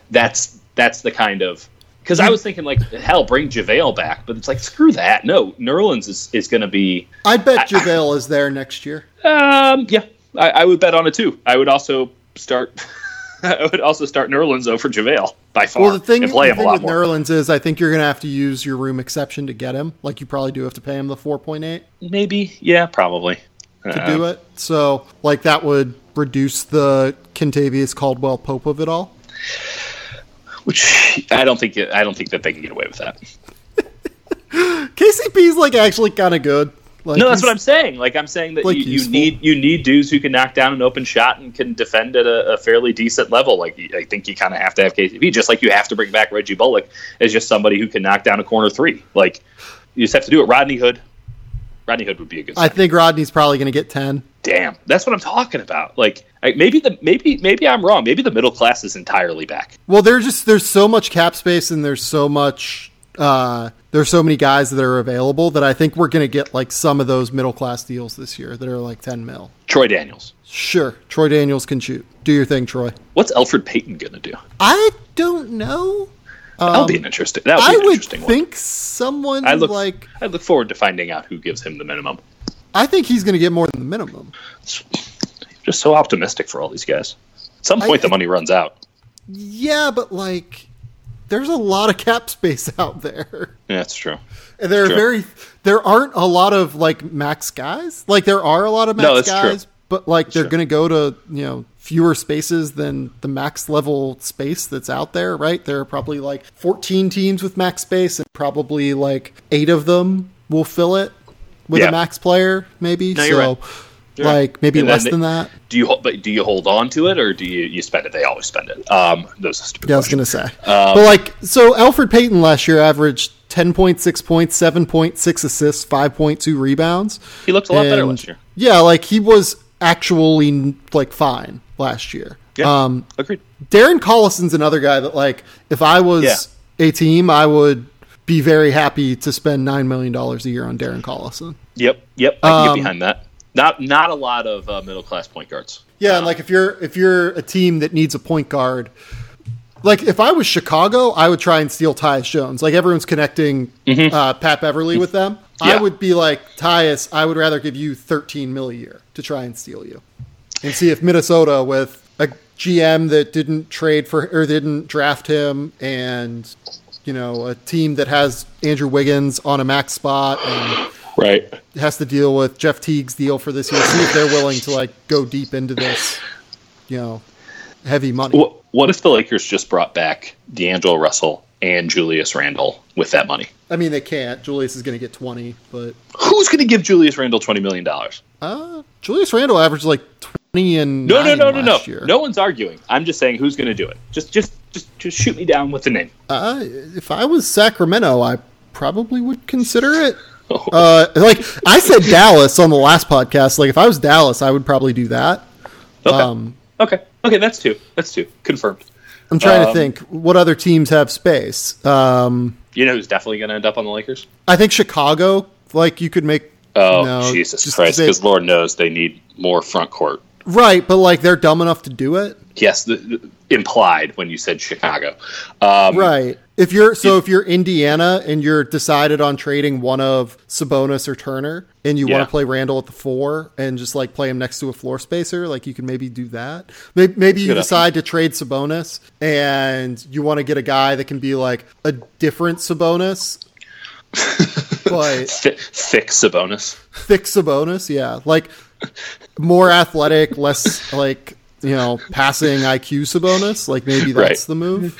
that's that's the kind of because I was thinking like hell, bring JaVale back, but it's like screw that. No, Nerlens is, is going to be. I bet JaVale is there next year. Um, yeah, I, I would bet on it too. I would also start. I would also start Nerlens over JaVale by far. Well, the thing, and play the him a thing lot with more. Nerlens is, I think you're going to have to use your room exception to get him. Like you probably do have to pay him the 4.8 Maybe, yeah, probably. to do it. So, like that would reduce the Kentavious Caldwell Pope of it all. Which I don't think. I don't think that they can get away with that. KCP's like actually kind of good. Like, No, that's what I'm saying. Like I'm saying that Like, you, you need you need dudes who can knock down an open shot and can defend at a, a fairly decent level. Like I think you kind of have to have KCP, just like you have to bring back Reggie Bullock as just somebody who can knock down a corner three. Like you just have to do it. Rodney Hood, Rodney Hood would be a good. I think Rodney's probably going to get 10. Damn, that's what I'm talking about. Like maybe the maybe maybe I'm wrong. Maybe the middle class is entirely back. Well, there's just there's so much cap space and there's so much uh there's so many guys that are available that I think we're going to get like some of those middle class deals this year that are like 10 mil. Troy Daniels. Sure, Troy Daniels can shoot. Do your thing, Troy. What's Elfrid Payton going to do? I don't know. That'll be an interesting. That would be Um, I would interesting think one. someone I look like I look forward to finding out who gives him the minimum. I think he's going to get more than the minimum. Just so optimistic for all these guys. At some I- point, the money runs out. Yeah, but like there's a lot of cap space out there. Yeah, that's true. And there are very there aren't a lot of like max guys. Like there are a lot of max No, that's true. guys, but like they're going to go to, you know, fewer spaces than the max level space that's out there, right? There are probably like 14 teams with max space and probably like 8 of them will fill it with Yeah. a max player maybe. No, so right. Like maybe And then less they- than that. Do you but do you hold on to it or do you, you spend it? They always spend it. Um, those are stupid Yeah, I was gonna say. but like, so Elfrid Payton last year averaged ten point six points, seven point six assists, five point two rebounds. He looked a lot better And, last year. Yeah, like he was actually like fine last year. Yeah, Um, agreed. Darren Collison's another guy that like if I was Yeah. a team, I would be very happy to spend nine million dollars a year on Darren Collison. Yep, yep. I can Um, get behind that. Not not a lot of uh, middle class point guards. Yeah, and like if you're if you're a team that needs a point guard, like if I was Chicago, I would try and steal Tyus Jones. Like everyone's connecting uh, Pat Beverley with them. I would be like Tyus. I would rather give you 13 mil a year to try and steal you, and see if Minnesota with a GM that didn't trade for or didn't draft him, and you know a team that has Andrew Wiggins on a max spot and Right. has to deal with Jeff Teague's deal for this year. See if they're willing to like go deep into this, you know, heavy money. What, what if the Lakers just brought back D'Angelo Russell and Julius Randle with that money? I mean, they can't. Julius is going to get twenty, but Who's going to give Julius Randle twenty million dollars? uh, Julius Randle averaged like twenty and No, no, no, no, no. year. No one's arguing. I'm just saying who's going to do it. Just, just, just, just shoot me down with the name. Uh, if I was Sacramento, I probably would consider it. Uh, like I said, Dallas on the last podcast. Like if I was Dallas, I would probably do that. Okay. Um, okay. Okay. That's two. That's two. Confirmed. I'm trying to Um, think what other teams have space. Um, You know who's definitely going to end up on the Lakers? I think Chicago. Like you could make. Oh, no, Jesus Christ! Because Lord knows they need more front court. Right, but like they're dumb enough to do it. Yes, the, the- implied when you said Chicago. Um, Right. If you're so if you're Indiana and you're decided on trading one of Sabonis or Turner and you Yeah. want to play Randle at the four and just like play him next to a floor spacer, like you can maybe do that. Maybe, maybe you Good decide to trade Sabonis and you want to get a guy that can be like a different Sabonis. but Thick, thick Sabonis. thick Sabonis, yeah. Like more athletic, less like you know, passing IQ Sabonis. Like maybe that's Right. the move.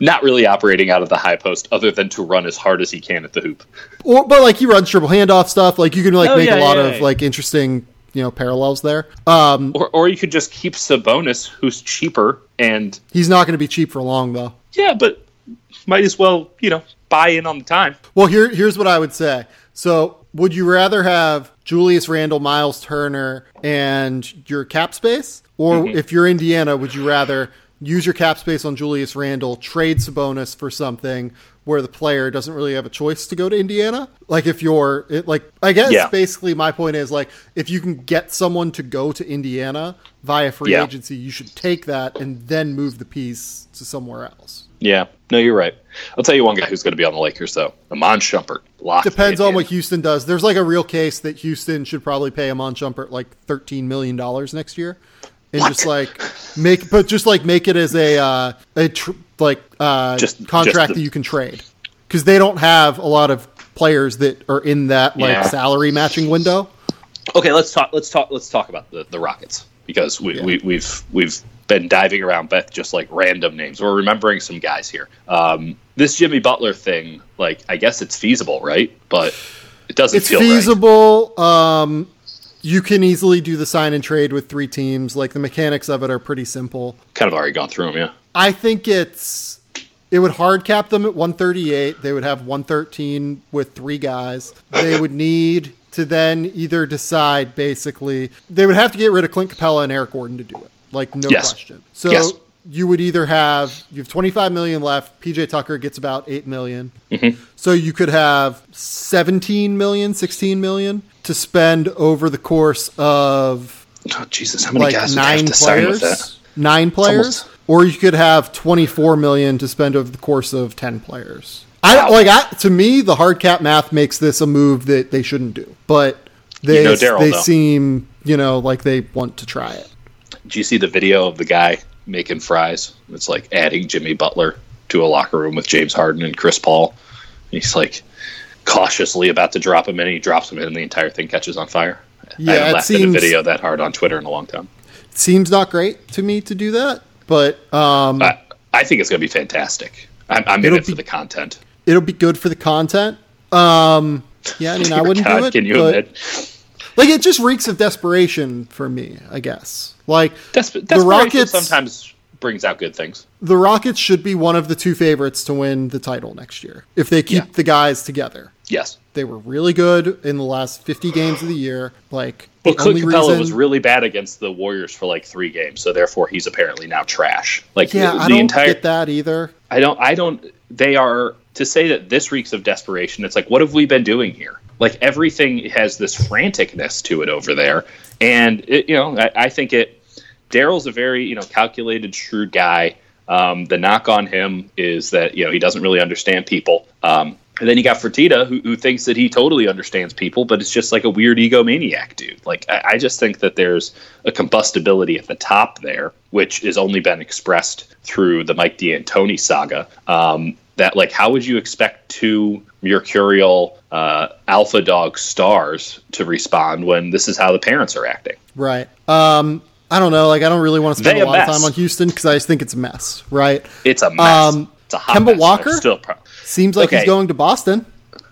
Not really operating out of the high post, other than to run as hard as he can at the hoop. Or, but like he runs triple handoff stuff. Like you can like Oh, make yeah, a lot yeah, of yeah. like interesting you know parallels there. Um, Or, or you could just keep Sabonis, who's cheaper, and he's not going to be cheap for long though. yeah, but might as well, you know, buy in on the time. Well, here here's what I would say. So, would you rather have Julius Randle, Miles Turner, and your cap space, or Mm-hmm. if you're Indiana, would you rather use your cap space on Julius Randle, trade Sabonis for something where the player doesn't really have a choice to go to Indiana? Like if you're it, like, I guess Yeah. basically my point is like if you can get someone to go to Indiana via free Yeah. agency, you should take that and then move the piece to somewhere else. Yeah, no, you're right. I'll tell you one guy who's going to be on the Lakers though, Iman Shumpert. Locked Depends in. on what Houston does. There's like a real case that Houston should probably pay Iman Shumpert like thirteen million dollars next year, and What? just like make, but just like make it as a uh, a tr- like uh, Just- contract just the- that you can trade because they don't have a lot of players that are in that like Yeah. salary matching window. Okay, let's talk. Let's talk. Let's talk about the, the Rockets because we, Yeah. we, we've we've been diving around Beth just like random names. We're remembering some guys here. Um, this Jimmy Butler thing, like I guess it's feasible, right? But it doesn't It's feel right. feasible. Um, you can easily do the sign and trade with three teams. Like the mechanics of it are pretty simple. Kind of already gone through them, yeah. I think it's it would hard cap them at 138. They would have 113 with three guys. They would need to then either decide basically they would have to get rid of Clint Capela and Eric Gordon to do it. Like no Yes. question. So Yes. you would either have you have 25 million left. PJ Tucker gets about 8 million. Mm-hmm. So you could have 17 million, 16 million to spend over the course of Oh, Jesus, how many like guys nine to sign with that? players. Nine players, almost- or you could have 24 million to spend over the course of 10 players. I Wow. like I, to me the hard cap math makes this a move that they shouldn't do, but they You know Daryl, they though. seem you know like they want to try it. Do you see the video of the guy making fries? It's like adding Jimmy Butler to a locker room with James Harden and Chris Paul. He's like cautiously about to drop him in. He drops him in, and the entire thing catches on fire. Yeah, I haven't it laughed at a video that hard on Twitter in a long time. seems not great to me to do that, but um, I, I think it's going to be fantastic. I'm, I'm in it for the content. it'll be good for the content. Um, yeah, I mean, I wouldn't God, do it. Can you but, admit? Like, it just reeks of desperation for me. I guess. Like Des- the Rockets. sometimes brings out good things. the Rockets should be one of the two favorites to win the title next year if they keep Yeah. the guys together. Yes. They were really good in the last 50 games of the year. Like, Well, Clint Capela reason, was really bad against the Warriors for like three games, so therefore he's apparently now trash. Like yeah, the, I don't entire, get that either. I don't, I don't. They are to say that this reeks of desperation. It's like, what have we been doing here? Like everything has this franticness to it over there, and it, you know, I, I think it. Daryl's a very you know calculated, shrewd guy. Um, the knock on him is that you know he doesn't really understand people. Um, and then you got Fertitta, who, who thinks that he totally understands people, but it's just like a weird egomaniac dude. Like I, I just think that there's a combustibility at the top there, which has only been expressed through the Mike D'Antoni saga. Um, that like, how would you expect two mercurial uh, alpha dog stars to respond when this is how the parents are acting? Right. Um, I don't know. Like, I don't really want to spend They a lot of time on Houston because I just think it's a mess. Right. It's a mess. Um, it's a hot Kemba mess. Walker? Still pro- Seems like he's going to Boston.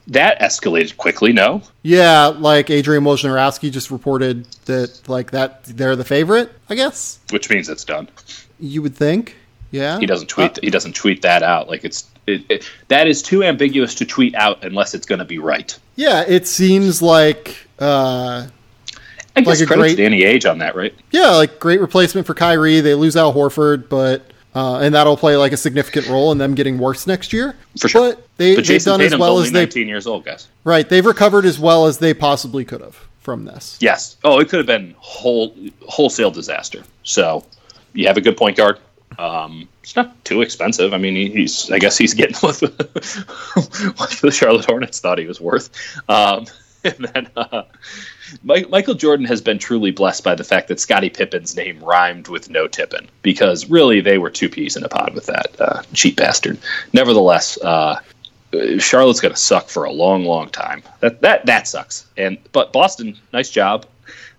that escalated quickly. No, Yeah, like Adrian Wojnarowski just reported that, like that they're the favorite. I guess which means it's done. you would think. Yeah, He doesn't tweet. he doesn't tweet that out. Like it's it, it, that is too ambiguous to tweet out unless it's going to be right. Yeah, it seems like uh, I guess Like a great- Danny Ainge on that, right? yeah, like great replacement for Kyrie. They lose Al Horford, but uh, and that'll play like a significant role in them getting worse next year. For sure. But they, But they've Jason done as well as they 19 years old, guys. right. They've recovered as well as they possibly could have from this. Yes. Oh, it could have been whole wholesale disaster. So you have a good point guard. Um, it's not too expensive. I mean, he, he's. I guess he's getting what the, what the Charlotte Hornets thought he was worth. Um, and then uh, Mike, Michael Jordan has been truly blessed by the fact that Scottie Pippen's name rhymed with no tippin because really they were two peas in a pod with that uh, cheap bastard. Nevertheless, uh, Charlotte's going to suck for a long, long time. That that that sucks. And but Boston, nice job.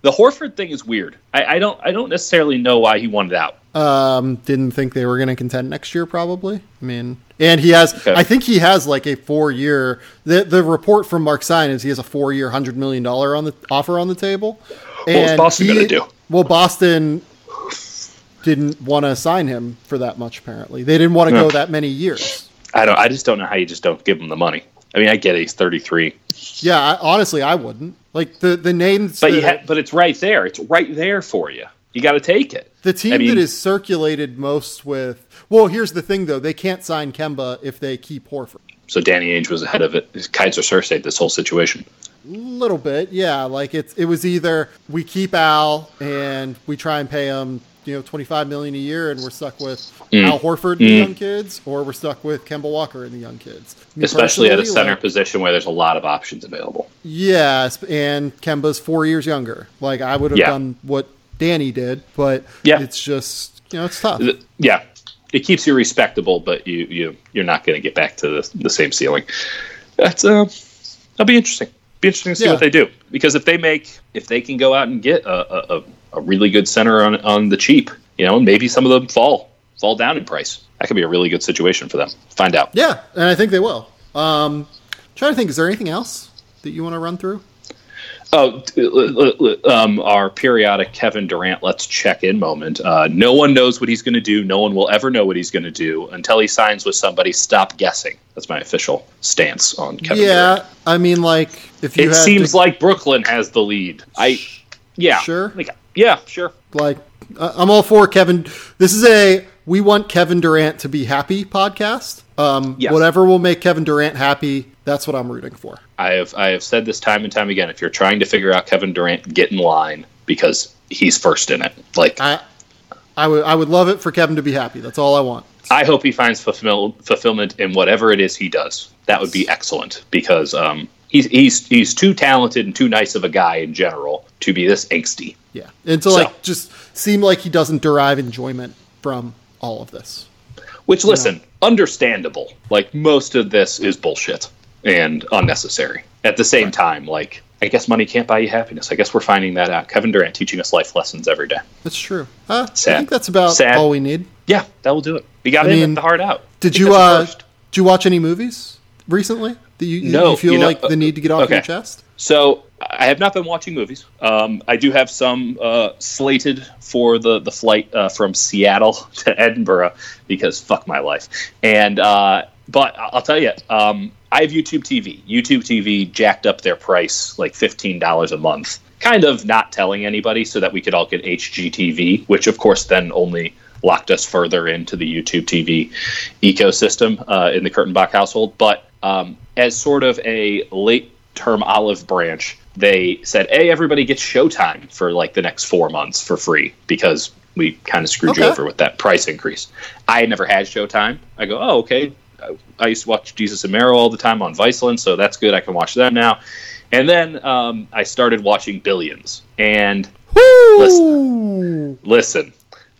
The Horford thing is weird. I, I don't I don't necessarily know why he wanted out. Um, didn't think they were going to contend next year. Probably. I mean, and he has. Okay. I think he has like a four year. The the report from Mark Stein is he has a four year, hundred million dollar on the offer on the table. what's Boston he- gonna do? Well, Boston didn't want to sign him for that much. Apparently, they didn't want to Yeah. go that many years. I don't. I just don't know how you just don't give him the money. I mean, I get it. He's 33, Yeah, I, honestly, I wouldn't like the the names. but that- ha- but it's right there. It's right there for you. You got to take it. The team I mean- that is circulated most with well, here's the thing though, they can't sign Kemba if they keep Horford. So Danny Ainge was ahead of it. Keyser Söze this whole situation. A little bit, yeah. Like it's it was either we keep Al and we try and pay him, you know, twenty five million a year, and we're stuck with Mm. Al Horford and the young kids, or we're stuck with Kemba Walker and the young kids. Me Especially at a center like, position where there's a lot of options available. Yes, and Kemba's four years younger. Like I would have Yeah. done what Danny did, but Yeah. it's just you know it's tough. Yeah, it keeps you respectable, but you you you're not going to get back to the, the same ceiling. That's uh, that'll be interesting. Be interesting to see Yeah. what they do because if they make if they can go out and get a, a, a- a really good center on on the cheap, you know, maybe some of them fall fall down in price. That could be a really good situation for them. Find out. Yeah, and I think they will. Um, trying to think, is there anything else that you want to run through? Oh, um, our periodic Kevin Durant let's check in moment. Uh, no one knows what he's going to do. No one will ever know what he's going to do until he signs with somebody. Stop guessing. That's my official stance on Kevin yeah, Durant. I mean, like if you It seems to, like Brooklyn has the lead. I, yeah, Sure. Like, yeah, sure. like I'm all for Kevin. This is a we want Kevin Durant to be happy podcast. Um, Yes. Whatever will make Kevin Durant happy, that's what I'm rooting for. I have I have said this time and time again. If you're trying to figure out Kevin Durant, get in line because he's first in it. Like I, I would, I would love it for Kevin to be happy. That's all I want. I hope he finds fulfill, fulfillment in whatever it is he does. That would be excellent because um, he's he's he's too talented and too nice of a guy in general to be this angsty. Yeah, and to So- like just seem like he doesn't derive enjoyment from all of this. Which, listen, understandable. Like most of this is bullshit and unnecessary. At the same time, like I guess money can't buy you happiness. I guess we're finding that out. Kevin Durant teaching us life lessons every day. That's true. Uh, I think that's about Sad. all we need. Yeah, that will do it. We got I in mean, the heart out. Did you uh, did you watch any movies recently that you, No, you feel you know- like the need to get off okay. your chest? So I have not been watching movies. Um, I do have some uh, slated for the the flight uh, from Seattle to Edinburgh because fuck my life. And uh, but I'll tell you, um, I have YouTube TV. YouTube TV jacked up their price like fifteen dollars a month. Kind of not telling anybody so that we could all get HGTV, which of course then only locked us further into the YouTube TV ecosystem uh, in the Kurtenbach household. But um, as sort of a late term olive branch, they said, "Hey, everybody gets Showtime for like the next four months for free because we kind of screwed you over with that price increase." I had never had Showtime. I go, "Oh, okay." I- used to watch Desus and Mero all the time on Viceland, so that's good. I can watch them now. And then um, I started watching Billions. And Woo! listen,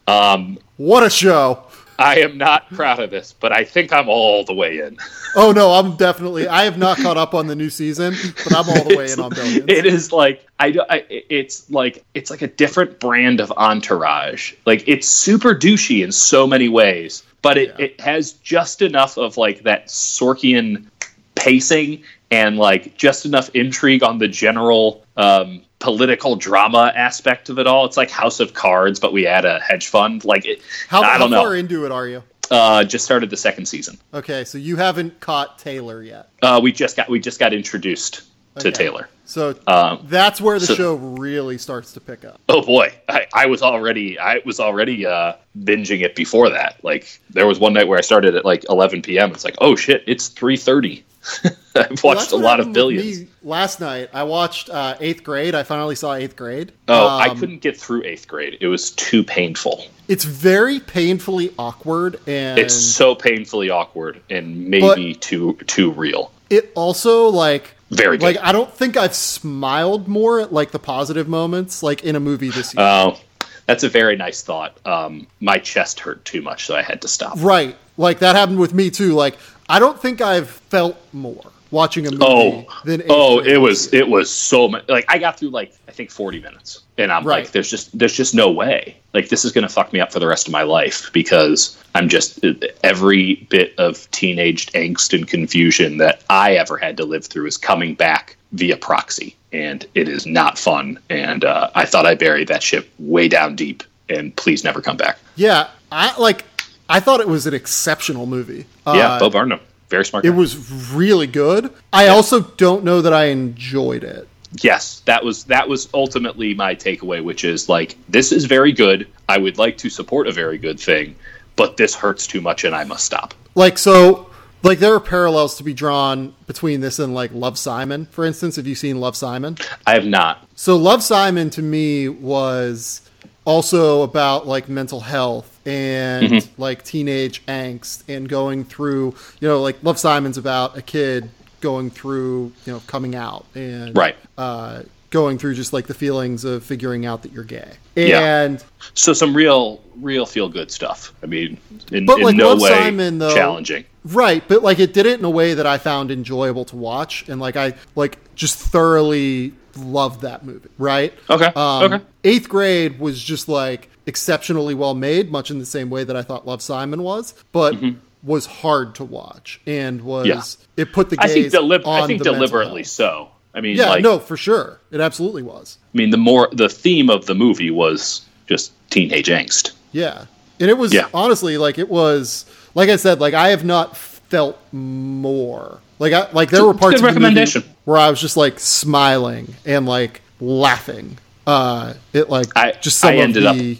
um, What a show! I am not proud of this, but I think I'm all the way in. Oh no, I'm definitely. I have not caught up on the new season, but I'm all the way in on Billions. It is like I, I it's like it's like a different brand of entourage. Like it's super douchey in so many ways, but it, Yeah. it has just enough of like that Sorkian pacing and like just enough intrigue on the general um, political drama aspect of it all. It's like House of Cards, but we add a hedge fund. Like it, How, I don't know. far into it are you? Uh, just started the second season. Okay, so you haven't caught Taylor yet. Uh, we just got we just got introduced to Taylor. So Um, that's where the so- show really starts to pick up. Oh boy, I, I was already I was already uh, binging it before that. Like there was one night where I started at like 11 p.m. It's like oh shit, it's 3:30. I've watched that's a lot of billions. Last night, I watched uh, Eighth Grade. I finally saw Eighth Grade. Oh, I Um, couldn't get through eighth grade. It was too painful. It's very painfully awkward, and It's so painfully awkward and maybe too too real. it also like Very good. like I don't think I've smiled more at like the positive moments like in a movie this year. Oh, that's a very nice thought. Um, my chest hurt too much, so I had to stop. right, like that happened with me too. Like I don't think I've felt more watching a movie Oh, than oh, it was it was so much. Like I got through like I think forty minutes, and I'm Right. like, there's just there's just no way. Like this is gonna fuck me up for the rest of my life because I'm just every bit of teenage angst and confusion that I ever had to live through is coming back via proxy, and it is not fun. And uh, I thought I buried that ship way down deep, and please never come back. yeah. I like I thought it was an exceptional movie. yeah, Uh, Bo Burnham, very smart. It was really good. I also don't know that I enjoyed it. yes that was that was ultimately my takeaway which is like this is very good i would like to support a very good thing but this hurts too much and i must stop Like so like there are parallels to be drawn between this and like Love Simon, for instance. Have you seen Love Simon? i have not So Love Simon to me was also about like mental health and Mm-hmm. like teenage angst and going through, you know, like Love Simon's about a kid going through, you know, coming out and Right. uh, going through just like the feelings of figuring out that you're gay. Yeah. And so some real real feel good stuff i mean in, But, in like, no Love way Simon, though- challenging Right, but like it did it in a way that I found enjoyable to watch, and like I like just thoroughly loved that movie. Right. Okay, Um, okay. Eighth Grade was just like exceptionally well made, much in the same way that I thought Love Simon was, but was hard to watch and was Mm-hmm. Yeah. it put the i gaze think delib- on i think deliberately so i mean Yeah, like no, for sure, it absolutely was. i mean the more the theme of the movie was just teenage angst Yeah. And it was Yeah. honestly like it was like I said, like I have not felt more. Like I like there a- were parts of the movie recommendation. where I was just like smiling and like laughing. Uh it like i just some i ended of the up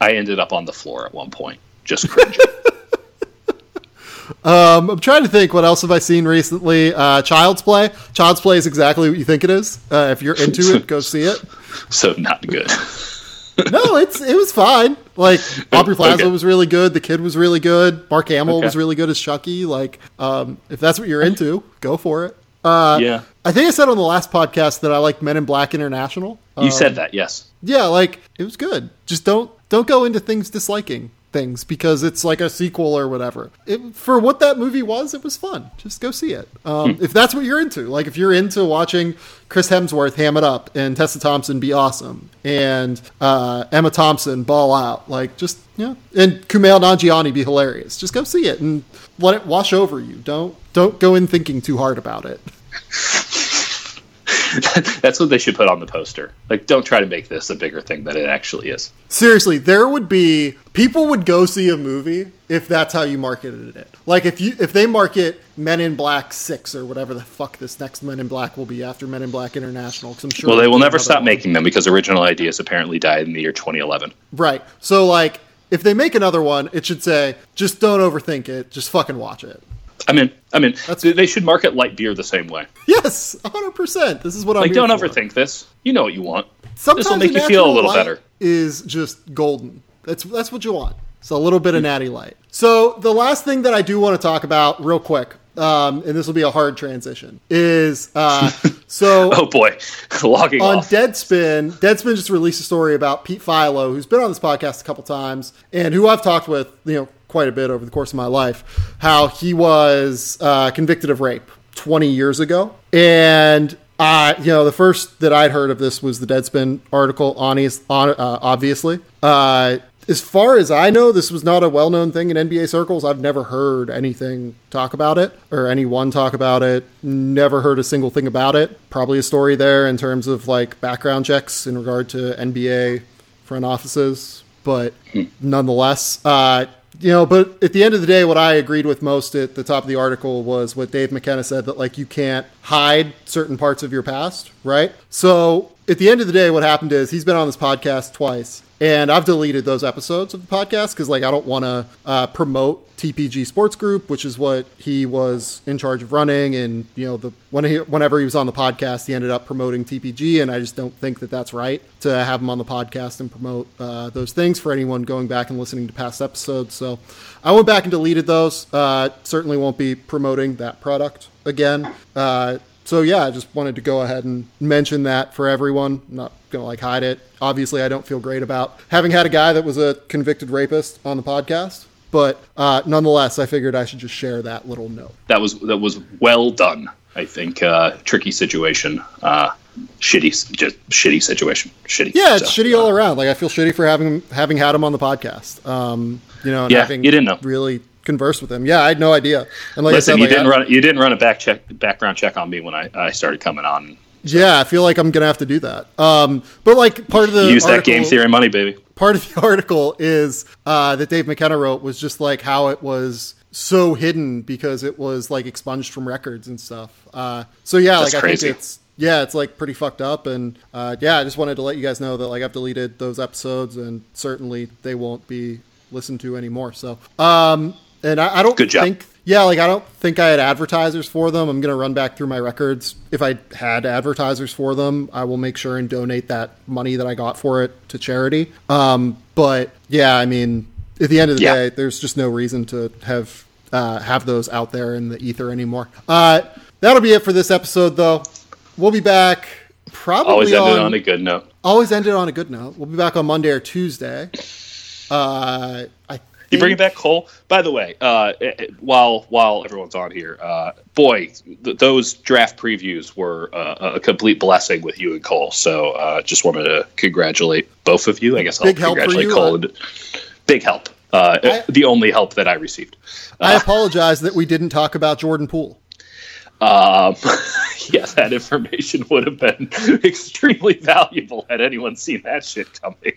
i ended up on the floor at one point just cringe. Um, I'm trying to think what else have I seen recently. Uh, Child's Play. Child's Play is exactly what you think it is. Uh, if you're into it, go see it. so not good. No, it's it was fine. Like Aubrey Plaza Okay. was really good. The kid was really good. Mark Hamill Okay. was really good as Chucky. Like, um, if that's what you're into, go for it. Uh, yeah, I think I said on the last podcast that I like Men in Black International. you said that. Yes. Yeah, like it was good. Just don't don't go into things disliking things because it's like a sequel or whatever. It, for what that movie was, it was fun. Just go see it. Um, if that's what you're into, like if you're into watching Chris Hemsworth ham it up and Tessa Thompson be awesome and uh, Emma Thompson ball out, like just yeah, and Kumail Nanjiani be hilarious. Just go see it and let it wash over you. Don't don't go in thinking too hard about it. That's what they should put on the poster. Like, don't try to make this a bigger thing than it actually is. Seriously, there would be people would go see a movie if that's how you marketed it. Like if you if they market Men in Black Six or whatever the fuck this next Men in Black will be after Men in Black International. Because I'm sure. Well, they there'll never stop one. making them because original ideas apparently died in the year 2011. Right. So like, if they make another one, it should say just don't overthink it. Just fucking watch it. I'm in. I'm in. That's- They- should market light beer the same way. Yes, 100. percent This is what I'm. Like, don't for. overthink this. You know what you want. Sometimes this will make you feel a little better. Is just golden. That's that's what you want. So a little bit of natty light. So the last thing that I do want to talk about, real quick, um, and this will be a hard transition, is uh, so Oh boy, logging on off. Deadspin, Deadspin just released a story about Pete Philo, who's been on this podcast a couple times, and who I've talked with, you know, quite a bit over the course of my life. How he was uh, convicted of rape 20 years ago, and uh, you know, the first that I'd heard of this was the Deadspin article. Honest, on, uh, obviously. Uh, as far as I know, this was not a well-known thing in NBA circles. I've never heard anything talk about it or anyone talk about it. Never heard a single thing about it. Probably a story there in terms of like background checks in regard to NBA front offices, but nonetheless, uh, you know. But at the end of the day, what I agreed with most at the top of the article was what Dave McKenna said that like you can't hide certain parts of your past, right? So at the end of the day, what happened is he's been on this podcast twice, and I've deleted those episodes of the podcast because like I don't want to uh, promote TPG Sports Group, which is what he was in charge of running, and you know the when he, whenever he was on the podcast, he ended up promoting TPG, and I just don't think that that's right to have him on the podcast and promote uh, those things for anyone going back and listening to past episodes. So I went back and deleted those. Uh, certainly won't be promoting that product again. Uh, so yeah, I just wanted to go ahead and mention that for everyone. I'm not gonna like hide it. Obviously, I don't feel great about having had a guy that was a convicted rapist on the podcast, but uh, nonetheless, I figured I should just share that little note. That was that was well done. I think uh, tricky situation, uh, shitty, just shitty situation, shitty. Yeah, it's So, shitty all around. Like I feel shitty for having having had him on the podcast. Um, you know, Yeah, having you didn't know. really conversed with him. Yeah, I had no idea. And like Listen, I said, you like, didn't I- run you didn't run a back check background check on me when I, I started coming on. Yeah, I feel like I'm gonna have to do that. Um, but like part of the Use that game theory money, baby. part of the article is uh, that Dave McKenna wrote was just like how it was so hidden because it was like expunged from records and stuff. Uh, so yeah, That's like I crazy. think it's yeah, it's like pretty fucked up. And uh, yeah, I just wanted to let you guys know that like I've deleted those episodes and certainly they won't be listened to anymore. So um, and I, I don't Good job. think yeah, like I don't think I had advertisers for them. I'm gonna run back through my records. If I had advertisers for them, I will make sure and donate that money that I got for it to charity. Um, but yeah, I mean, at the end of the Yeah. day, there's just no reason to have uh, have those out there in the ether anymore. Uh, that'll be it for this episode, though. We'll be back probably Always on, ended on a good note. always ended on a good note. We'll be back on Monday or Tuesday. Uh, I You bringing think- back Cole? By the way, uh, eh, eh, while while everyone's on here, uh, boy, th- those draft previews were uh, a complete blessing with you and Cole. So uh, just wanted to congratulate both of you. I guess I'll Big congratulate you. Cole. and- Big help. Uh, I- the only help that I received. I apologize that we didn't talk about Jordan Poole. Um, yeah, that information would have been extremely valuable had anyone seen that shit coming.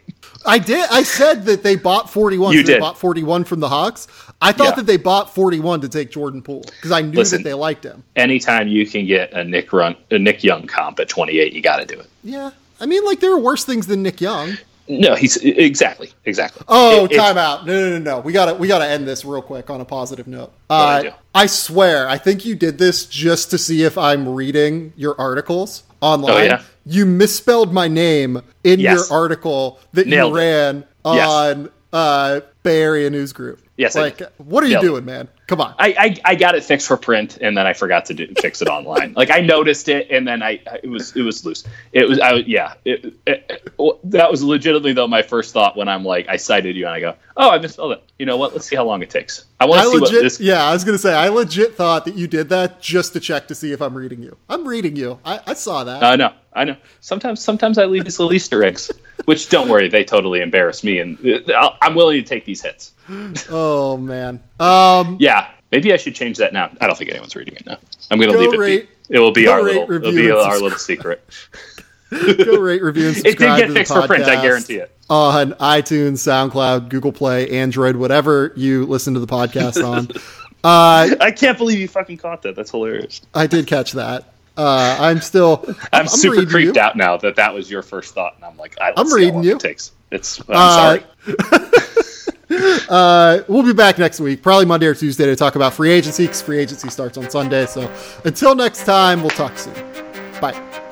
I did. I said that they bought 41. You so They did. bought 41 from the Hawks. I thought Yeah. that they bought 41 to take Jordan Poole because I knew Listen. that they liked him. Anytime you can get a Nick Run, a Nick Young comp at 28, you got to do it. Yeah. I mean, like, there are worse things than Nick Young. No, he's exactly, exactly. Oh, It- it's- time out. No, no, no, no. We gotta we gotta end this real quick on a positive note. What'd I Uh. I swear, I think you did this just to see if I'm reading your articles online. Oh, yeah? You misspelled my name in Yes. your article that Nailed you it. ran Yes. on uh, Bay Area News Group. Yes, I Like, what are you Nailed it. doing, man? Come on. I, I I got it fixed for print, and then I forgot to do, fix it online. Like I noticed it, and then I, it was it was loose. It was I yeah. It, it, it- that was legitimately though my first thought when I'm like I cited you and I go oh I misspelled it. You know what? Let's see how long it takes. I want to see legit, what this. yeah, I was gonna say, I legit thought that you did that just to check to see if I'm reading you. I'm reading you. I, I saw that. I know, I know. Sometimes, sometimes I leave these little Easter eggs, which don't worry, they totally embarrass me, and uh, I'll, I'm willing to take these hits. Oh man. Um, Yeah, maybe I should change that now. I don't think anyone's reading it now. I'm going to leave it. rate- be. It will be our rate, little. It'll be our subscribe. little secret. go rate, review, and It did get fixed for print. I guarantee it. On iTunes, SoundCloud, Google Play, Android, whatever you listen to the podcast on. uh, I can't believe you fucking caught that. That's hilarious. I did catch that. Uh, I'm still. I'm, super reading creeped you. out now that that was your first thought, and I'm like, I I'm reading you. It takes. It's. I'm Uh, sorry. Uh, we'll be back next week, probably Monday or Tuesday, to talk about free agency because free agency starts on Sunday. So until next time, we'll talk soon. Bye.